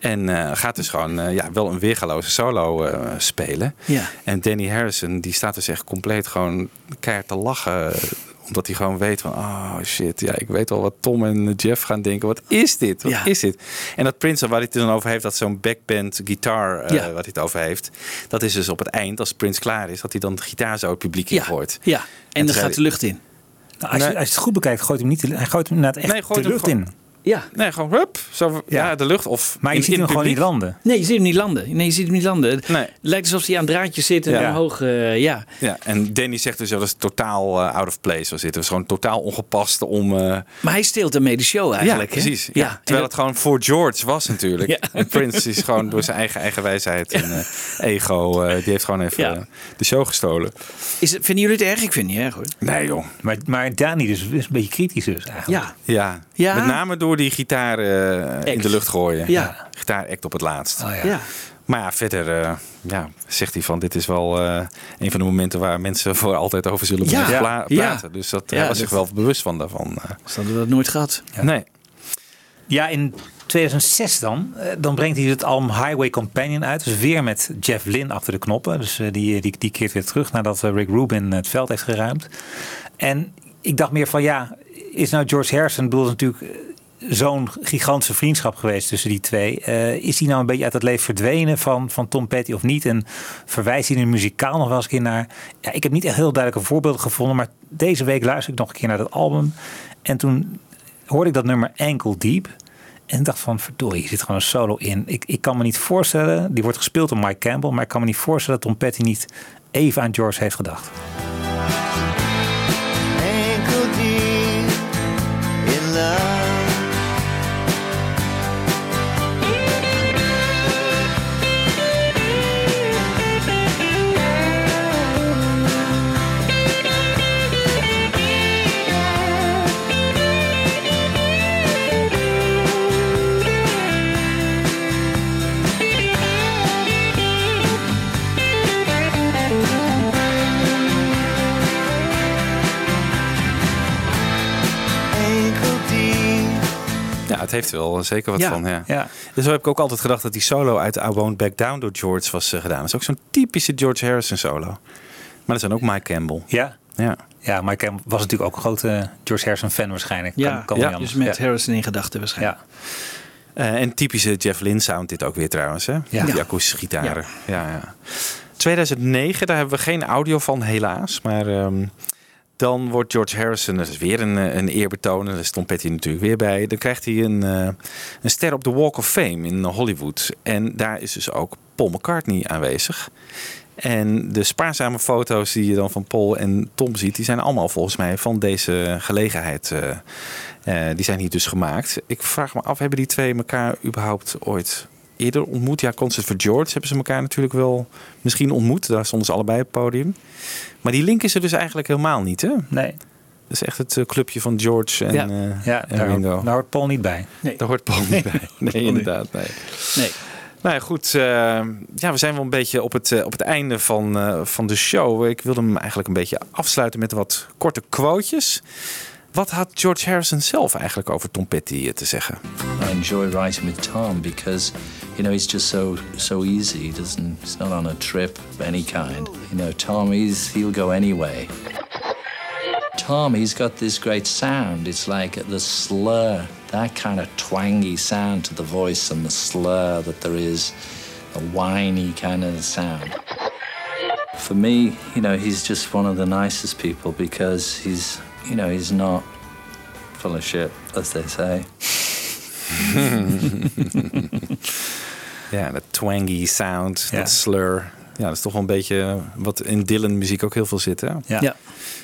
En eh, gaat dus gewoon eh, ja, wel een weergaloze solo eh, spelen. Ja. En Danny Harrison, die staat dus echt compleet gewoon keihard te lachen. Omdat hij gewoon weet van, oh shit, ja, ik weet wel wat Tom en Jeff gaan denken. Wat is dit? Wat Ja. is dit? En dat Prince, waar hij het dan over heeft, dat zo'n backband gitaar, eh, Ja. wat hij het over heeft. Dat is dus op het eind, als Prince klaar is, dat hij dan de gitaar zo het publiek Ja. ingooit. Ja, en toen dan gaat de lucht in. Nou, als, je, Nee. als je het goed bekijkt, gooit hij hem niet. Hij gooit hem inderdaad echt Nee, gooit de hem lucht in. Ja. Nee, gewoon hup, zo, ja. de lucht. Of Maar je in- ziet in hem gewoon niet landen. Nee, je ziet hem niet landen. Nee, je ziet hem niet landen. Het Nee. lijkt alsof hij aan draadjes zit en Ja. omhoog. eh, ja. Ja, en Danny zegt dus dat is totaal eh, out of place was dit. Het was gewoon totaal ongepast om... eh, Maar hij steelt ermee de show eigenlijk. ja, hè? precies. Ja. Ja. En Terwijl dat- het gewoon voor George was natuurlijk. Ja. En Prince is gewoon door zijn eigen eigenwijsheid en eh, ego... eh, die heeft gewoon even Ja. de show gestolen. Is het, vinden jullie het erg? Ik vind het niet erg hoor. Nee joh. Maar, maar Dani dus is een beetje kritisch dus eigenlijk. Ja. Ja. Ja. met name door die gitaar eh, in Act. de lucht gooien. Ja. Gitaar-act op het laatst. Oh, ja. Ja. Maar ja, verder eh, ja, zegt hij van dit is wel eh, een van de momenten waar mensen voor altijd over zullen Ja. blijven pla- Ja. praten. Dus dat, hij was zich wel bewust van daarvan. Ze hadden dat nooit gehad. Nee. Ja, in 2006 dan, dan brengt hij het album Highway Companion uit. Dus weer met Jeff Lynne achter de knoppen. Dus die, die, die keert weer terug nadat Rick Rubin het veld heeft geruimd. En ik dacht meer van ja, is nou George Harrison, bedoel, natuurlijk eh, zo'n gigantische vriendschap geweest tussen die twee. Eh, is hij nou een beetje uit het leven verdwenen van, van Tom Petty of niet? En verwijst hij er muzikaal nog wel eens een keer naar? Ja, ik heb niet echt heel duidelijke voorbeelden gevonden, maar deze week luister ik nog een keer naar dat album. En toen hoorde ik dat nummer Ankle Deep. En dacht van, verdorie, hier zit gewoon een solo in. Ik, ik kan me niet voorstellen, die wordt gespeeld door Mike Campbell, maar ik kan me niet voorstellen dat Tom Petty niet even aan George heeft gedacht. Het heeft er wel zeker wat Ja. van. Ja. Ja. Dus zo heb ik ook altijd gedacht dat die solo uit I Won't Back Down door George was eh, gedaan. Dat is ook zo'n typische George Harrison solo. Maar dat zijn ook Mike Campbell. Ja, Ja. ja Mike Campbell was natuurlijk ook een grote George Harrison fan waarschijnlijk. Ja, kan, kan ja, niet Dus met ja. Harrison in gedachten waarschijnlijk. Ja. Eh, en typische Jeff Lynne sound dit ook weer trouwens. Hè? Ja. Die akoestische gitaren. Ja. Ja, 2009, daar hebben we geen audio van helaas. Maar ehm, dan wordt George Harrison, dat is weer een, eh, een eerbetoon. Daar Tom Petty natuurlijk weer bij. Dan krijgt hij een, eh, een ster op de Walk of Fame in Hollywood. En daar is dus ook Paul McCartney aanwezig. En de spaarzame foto's die je dan van Paul en Tom ziet, die zijn allemaal volgens mij van deze gelegenheid. eh, die zijn hier dus gemaakt. Ik vraag me af, hebben die twee elkaar überhaupt ooit eerder ontmoet? Ja, Concert for George hebben ze elkaar natuurlijk wel misschien ontmoet. Daar stonden ze allebei op het podium. Maar die link is er dus eigenlijk helemaal niet, hè? Nee, Dat is echt het eh, clubje van George en, Ja. eh, ja, en daar, Ringo. daar hoort Paul niet bij. Nee. Daar hoort Paul niet bij. Nee, inderdaad. Nee. Nee. Nou ja, goed. eh, ja, we zijn wel een beetje op het, eh, op het einde van, eh, van de show. Ik wilde hem eigenlijk een beetje afsluiten met wat korte quotejes. Wat had George Harrison zelf eigenlijk over Tom Petty eh, te zeggen? I enjoy writing with Tom because, you know, he's just so so easy. He doesn't. He's not on a trip of any kind. You know, Tom, he's he'll go anyway. Tom, he's got this great sound. It's like the slur, that kind of twangy sound to the voice and the slur that there is, a whiny kind of sound. For me, you know, he's just one of the nicest people because he's, you know, he's not full of shit, as they say. ja, dat twangy sound, dat slur. Ja, dat is toch wel een beetje wat in Dylan muziek ook heel veel zit. Hè? Ja.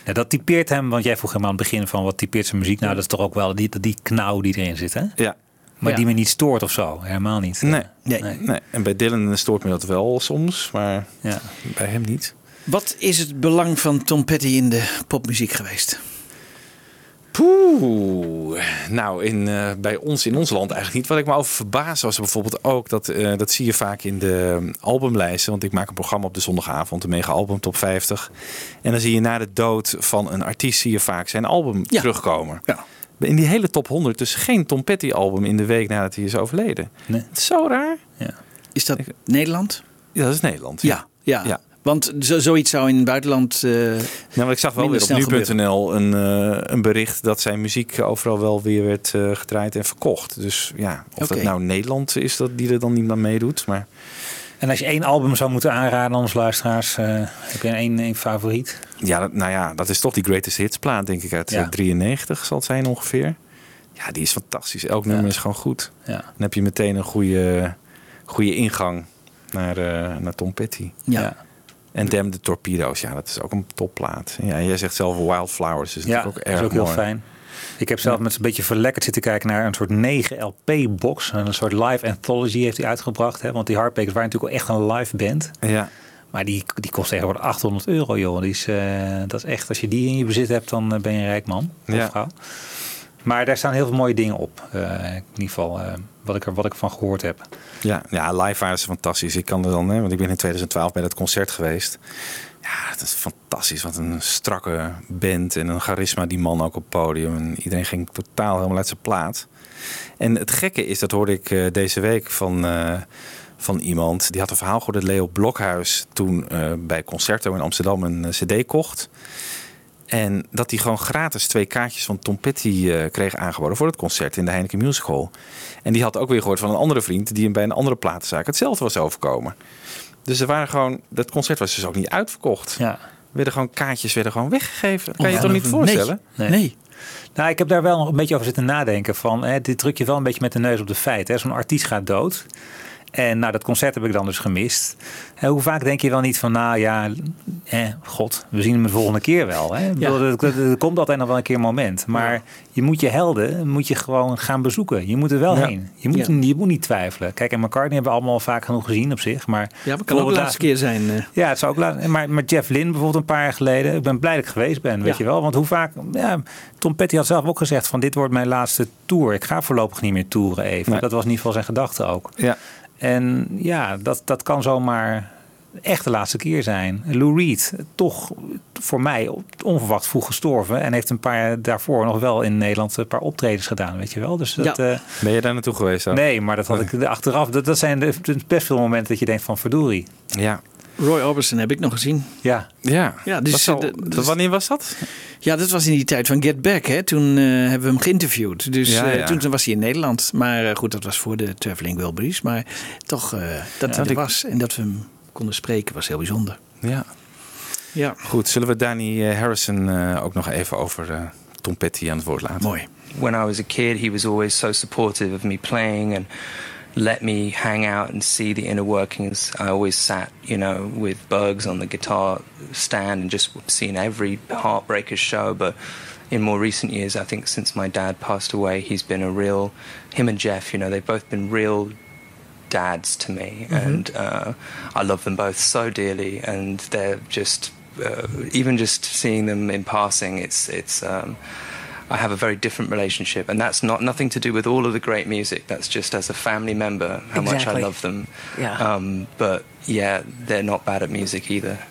Ja. dat typeert hem, want jij vroeg hem aan het begin van wat typeert zijn muziek. Nou, dat is toch ook wel die, die knauw die erin zit, hè? Ja. Maar Ja. die me niet stoort of zo, helemaal niet. Nee. Nee. nee. En bij Dylan stoort me dat wel soms, maar Ja. bij hem niet. Wat is het belang van Tom Petty in de popmuziek geweest? Poeh. Nou, in, eh, bij ons in ons land eigenlijk niet. Wat ik me over verbaas was bijvoorbeeld ook, dat, eh, dat zie je vaak in de albumlijsten. Want ik maak een programma op de zondagavond, de mega album top 50. En dan zie je na de dood van een artiest, zie je vaak zijn album terugkomen. In die hele top 100, dus geen Tom Petty album in de week nadat hij is overleden. Nee. Is zo raar. Is dat Nederland? Ja, dat is Nederland. Ja, ja. Want zo, zoiets zou in het buitenland. eh, Nou, maar ik zag wel weer op nu.nl een, eh, een bericht dat zijn muziek overal wel weer werd eh, gedraaid en verkocht. Dus ja, of dat nou Nederland is dat die er dan niet aan meedoet. Maar En als je één album zou moeten aanraden aan onze luisteraars, eh, heb je één, één favoriet? ja, dat, nou ja, dat is toch die Greatest Hits plaat, denk ik, uit Ja. eh, 93 zal het zijn ongeveer. Ja, die is fantastisch. Elk nummer is gewoon goed. Ja. Dan heb je meteen een goede, goede ingang naar, eh, naar Tom Petty. Ja. En Damn the Torpedoes, ja, dat is ook een topplaat. Ja, jij zegt zelf Wildflowers, is Ja, natuurlijk ook erg is ook heel mooi. fijn. Ik heb zelf met een beetje verlekkerd zitten kijken naar een soort 9 LP-box. Een soort live anthology heeft hij uitgebracht. Hè? Want die Heartbreakers waren natuurlijk wel echt een live band. Ja. Maar die, die kost tegenwoordig 800 euro, joh. Die is, eh, dat is echt, als je die in je bezit hebt, dan eh, ben je een rijk man of Ja. vrouw. Maar daar staan heel veel mooie dingen op. Eh, in ieder geval, wat, ik er, wat ik van gehoord heb. Ja, ja, live waren ze fantastisch. Ik kan er dan, hè, want ik ben in 2012 bij dat concert geweest. Ja, dat is fantastisch. Wat een strakke band en een charisma, die man ook op podium. En iedereen ging totaal helemaal uit zijn plaat. En het gekke is, dat hoorde ik eh, deze week van, eh, van iemand. Die had een verhaal gehoord dat Leo Blokhuis toen eh, bij Concerto in Amsterdam een cd kocht. En dat hij gewoon gratis twee kaartjes van Tom Petty kreeg aangeboden voor het concert in de Heineken Music Hall. En die had ook weer gehoord van een andere vriend die hem bij een andere platenzaak hetzelfde was overkomen. Dus er waren gewoon, dat concert was dus ook niet uitverkocht. Ja. Werden gewoon kaartjes werden gewoon weggegeven. Kan je je Ja, toch niet nee. voorstellen? Nee. Nou, ik heb daar wel nog een beetje over zitten nadenken. Van, hè, dit druk je wel een beetje met de neus op de feiten. hè. Zo'n artiest gaat dood. En nou, dat concert heb ik dan dus gemist. En hoe vaak denk je wel niet van, nou ja, eh, god, we zien hem de volgende keer wel. Hè? Bedoel, Er, komt altijd nog wel een keer een moment. Maar je moet je helden moet je gewoon gaan bezoeken. Je moet er wel Ja. heen. Je moet, Ja. je moet niet twijfelen. Kijk, en McCartney hebben we allemaal vaak genoeg gezien op zich. Maar Ja, maar kan ook de laatste keer zijn. eh. ja, het zou ook laat. Maar, maar Jeff Lynne bijvoorbeeld een paar jaar geleden. Ik ben blij dat ik geweest ben, weet Ja. je wel. Want hoe vaak... Ja, Tom Petty had zelf ook gezegd van dit wordt mijn laatste tour. Ik ga voorlopig niet meer toeren even. Nee. Dat was in ieder geval zijn gedachte ook. Ja. En ja, dat, dat kan zomaar echt de laatste keer zijn. Lou Reed, toch voor mij onverwacht vroeg gestorven. En heeft een paar jaar daarvoor nog wel in Nederland een paar optredens gedaan, weet je wel. Dus dat, Ja. eh, Ben je daar naartoe geweest? dan? nee, maar dat had ik achteraf. Dat, dat zijn de- best veel momenten dat je denkt van verdorie. Ja. Roy Orbison heb ik nog gezien. Ja. Ja. Ja, dus, zal- eh, dus- wanneer was dat? Ja, dat was in die tijd van Get Back. Hè? Toen eh, hebben we hem geïnterviewd. Dus Ja, eh, toen was hij in Nederland. Maar eh, goed, dat was voor de Traveling Wilburys. Maar toch eh, dat hij er ik- was en dat we hem konden spreken was heel bijzonder. Ja. Ja. Goed, zullen we Danny Harrison eh, ook nog even over Tom Petty aan het woord laten? Mooi. when I was a kid, he was always so supportive of me playing and let me hang out and see the inner workings. I always sat, you know, with Bugs on the guitar stand and just seen every Heartbreakers show. But in more recent years, I think since my dad passed away, he's been a real, him and Jeff, you know, they've both been real dads to me. Mhm. And uh, I love them both so dearly. And they're just, uh, even just seeing them in passing, it's, it's, um, I have a very different relationship, and that's not nothing to do with all of the great music. That's just as a family member, how much I Exactly. love them. Yeah. Um, but yeah, they're not bad at music either.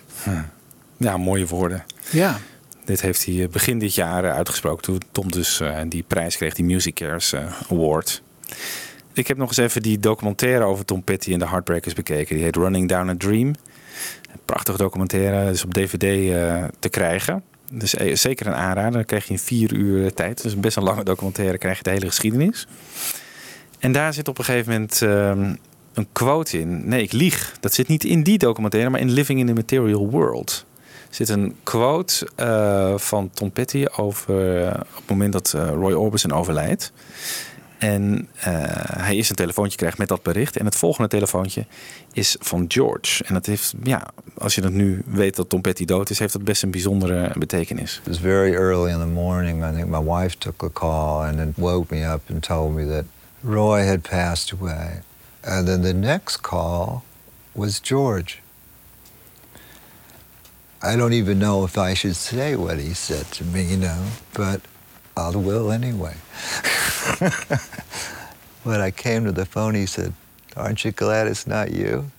Ja, mooie woorden. Ja. Dit heeft hij eh, begin dit jaar eh, uitgesproken toen Tom dus eh, die prijs kreeg, die Music Cares eh, Award. Ik heb nog eens even die documentaire over Tom Petty en de Heartbreakers bekeken. Die heet Running Down a Dream. Een prachtige documentaire, is op DVD eh, te krijgen. Dus eh, zeker een aanrader. Dan krijg je in vier uur tijd. Dus best een lange documentaire, krijg je de hele geschiedenis. En daar zit op een gegeven moment ehm, een quote in. Nee, ik lieg. Dat zit niet in die documentaire, maar in Living in the Material World. Er zit een quote eh, van Tom Petty over eh, op het moment dat eh, Roy Orbison overlijdt. En eh, hij eerst een telefoontje krijgt met dat bericht. En het volgende telefoontje is van George. En dat heeft, ja, als je dat nu weet dat Tom Petty dood is, heeft dat best een bijzondere betekenis. It was very early in the morning. I think my wife took a call and then woke me up and told me that Roy had passed away. And then the next call was George. I don't even know if I should say what he said to me, you know, but I will will anyway. when I came to the phone, he said, Aren't you glad it's not you?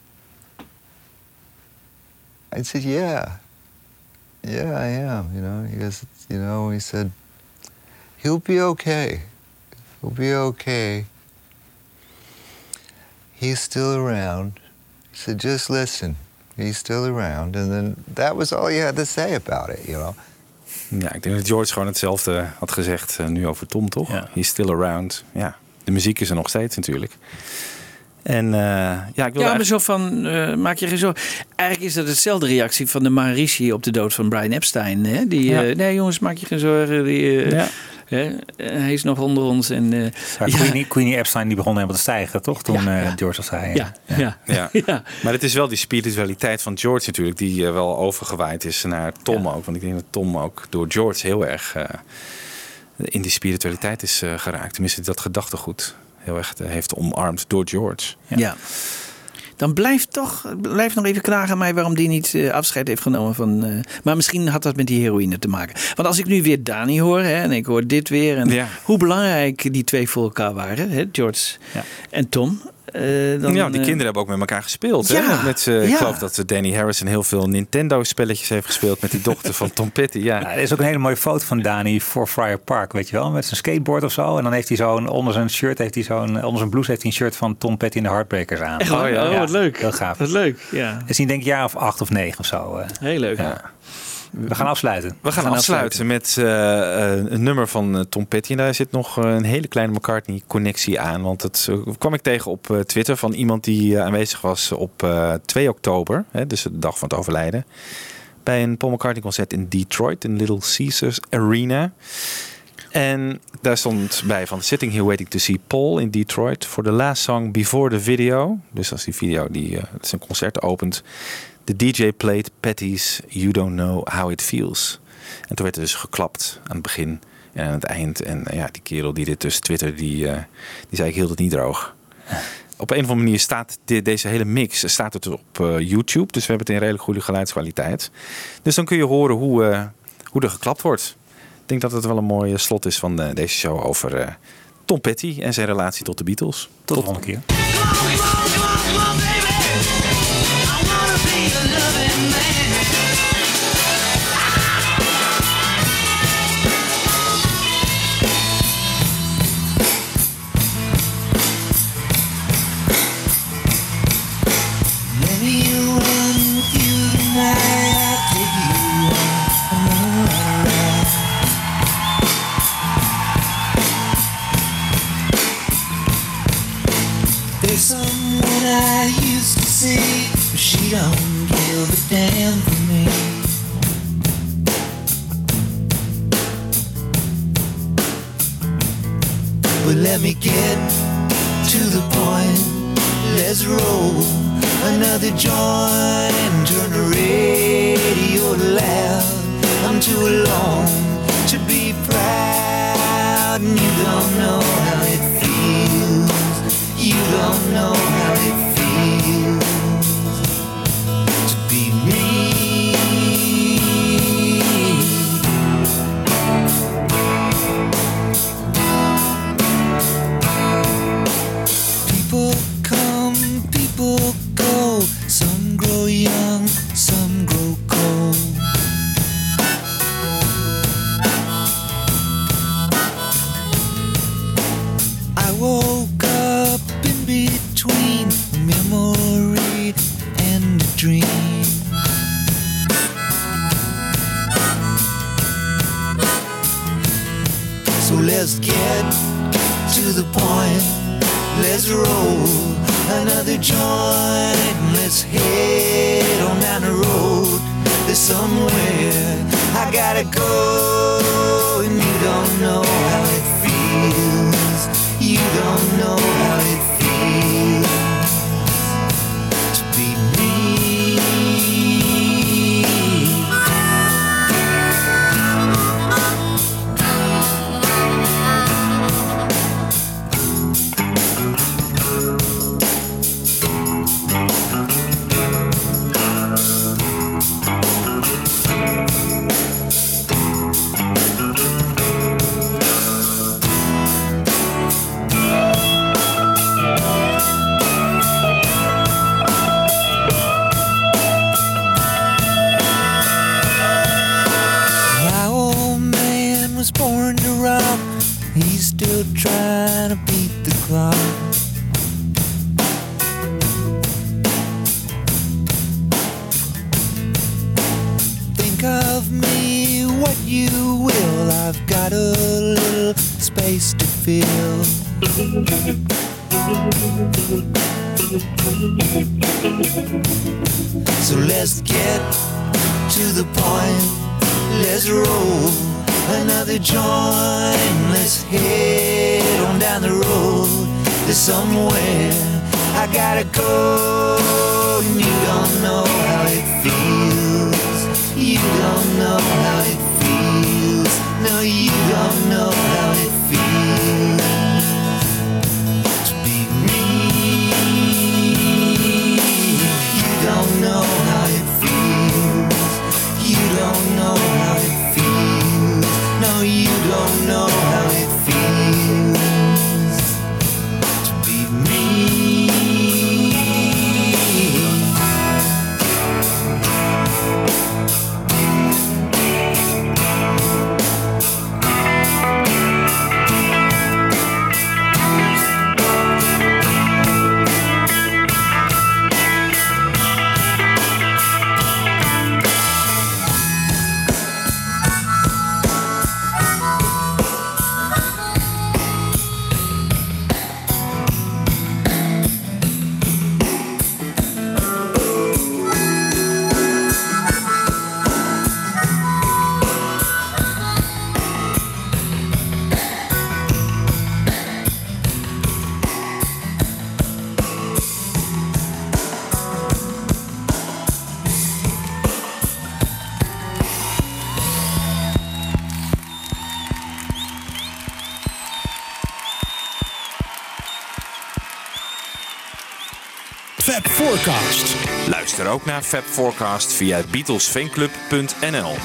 I said, Yeah. Yeah, I am. You know, he goes, you know, he said, he'll be okay. He'll be okay. He's still around. He said, just listen. He's still around. And then that was all he had to say about it, you know. Ja, ik denk dat George gewoon hetzelfde had gezegd eh, nu over Tom, toch? He's still around. Ja, de muziek is er nog steeds natuurlijk. En eh, ja, ik wil Ja, maar zo van, eh, maak je geen zorgen. Eigenlijk is dat hetzelfde reactie van de Marici op de dood van Brian Epstein. Hè? Die, Ja. nee jongens, maak je geen zorgen. Die, Ja. Hè, eh, hij is nog onder ons. En, eh, Maar ja. Queenie, Queenie Epstein die begon helemaal te stijgen, toch? Toen Ja, eh, ja. George zei. Ja, ja. Ja. Ja. Maar het is wel die spiritualiteit van George natuurlijk, die wel overgewaaid is naar Tom ook. Want ik denk dat Tom ook door George heel erg eh, in die spiritualiteit is geraakt. Tenminste, dat gedachtegoed heel erg heeft omarmd door George. Ja. Dan blijft toch, blijft nog even knagen aan mij waarom die niet eh, afscheid heeft genomen van. eh, maar misschien had dat met die heroïne te maken. Want als ik nu weer Dani hoor hè, en ik hoor dit weer en Ja. hoe belangrijk die twee voor elkaar waren, hè, George en Tom. Eh, dan, ja, die eh, kinderen hebben ook met elkaar gespeeld. Ja, hè? Met, z'n- Ik ja. geloof dat Danny Harrison heel veel Nintendo-spelletjes heeft gespeeld met die dochter van Tom Petty. Ja. Ja, er is ook een hele mooie foto van Dani voor Friar Park, weet je wel, met zijn skateboard of zo. En dan heeft hij zo'n onder zijn shirt heeft hij zo'n onder zijn blouse heeft hij een shirt van Tom Petty en de Heartbreakers aan. Echt? Oh, wat leuk. Heel gaaf. Wat leuk, ja. Is hij denk ik een jaar of acht of negen of zo. eh. Heel leuk. Ja. We gaan afsluiten. We gaan, afsluiten met eh, een nummer van eh, Tom Petty. En daar zit nog een hele kleine McCartney-connectie aan. Want dat kwam ik tegen op Twitter van iemand die aanwezig was op eh, 2 oktober. Hè, dus de dag van het overlijden. Bij een Paul McCartney-concert in Detroit, in Little Caesars Arena. En daar stond bij van Sitting here waiting to see Paul in Detroit for the last song before the video. Dus als die video die, zijn concert opent. The DJ played Patty's You Don't Know How It Feels. En toen werd er dus geklapt aan het begin en aan het eind. En ja, die kerel die dit dus twitterde, die, eh, die zei ik hield het niet droog. Op een of andere manier staat de- deze hele mix staat het op eh, YouTube. Dus we hebben het in redelijk goede geluidskwaliteit. Dus dan kun je horen hoe, eh, hoe er geklapt wordt. Ik denk dat het wel een mooi slot is van deze show over eh, Tom Petty en zijn relatie tot de Beatles. Tot de volgende keer. See, she don't give a damn for me. But let me get to the point. Let's roll another joint and turn the radio loud. I'm too alone to be proud, and you don't know how it feels. You don't know Just get to the point. Let's roll another joint. Let's head on down the road. There's somewhere I gotta go, and you don't know how it feels. You don't know how it feels. Ook naar Fab Forecast via beatlesfanclub.nl.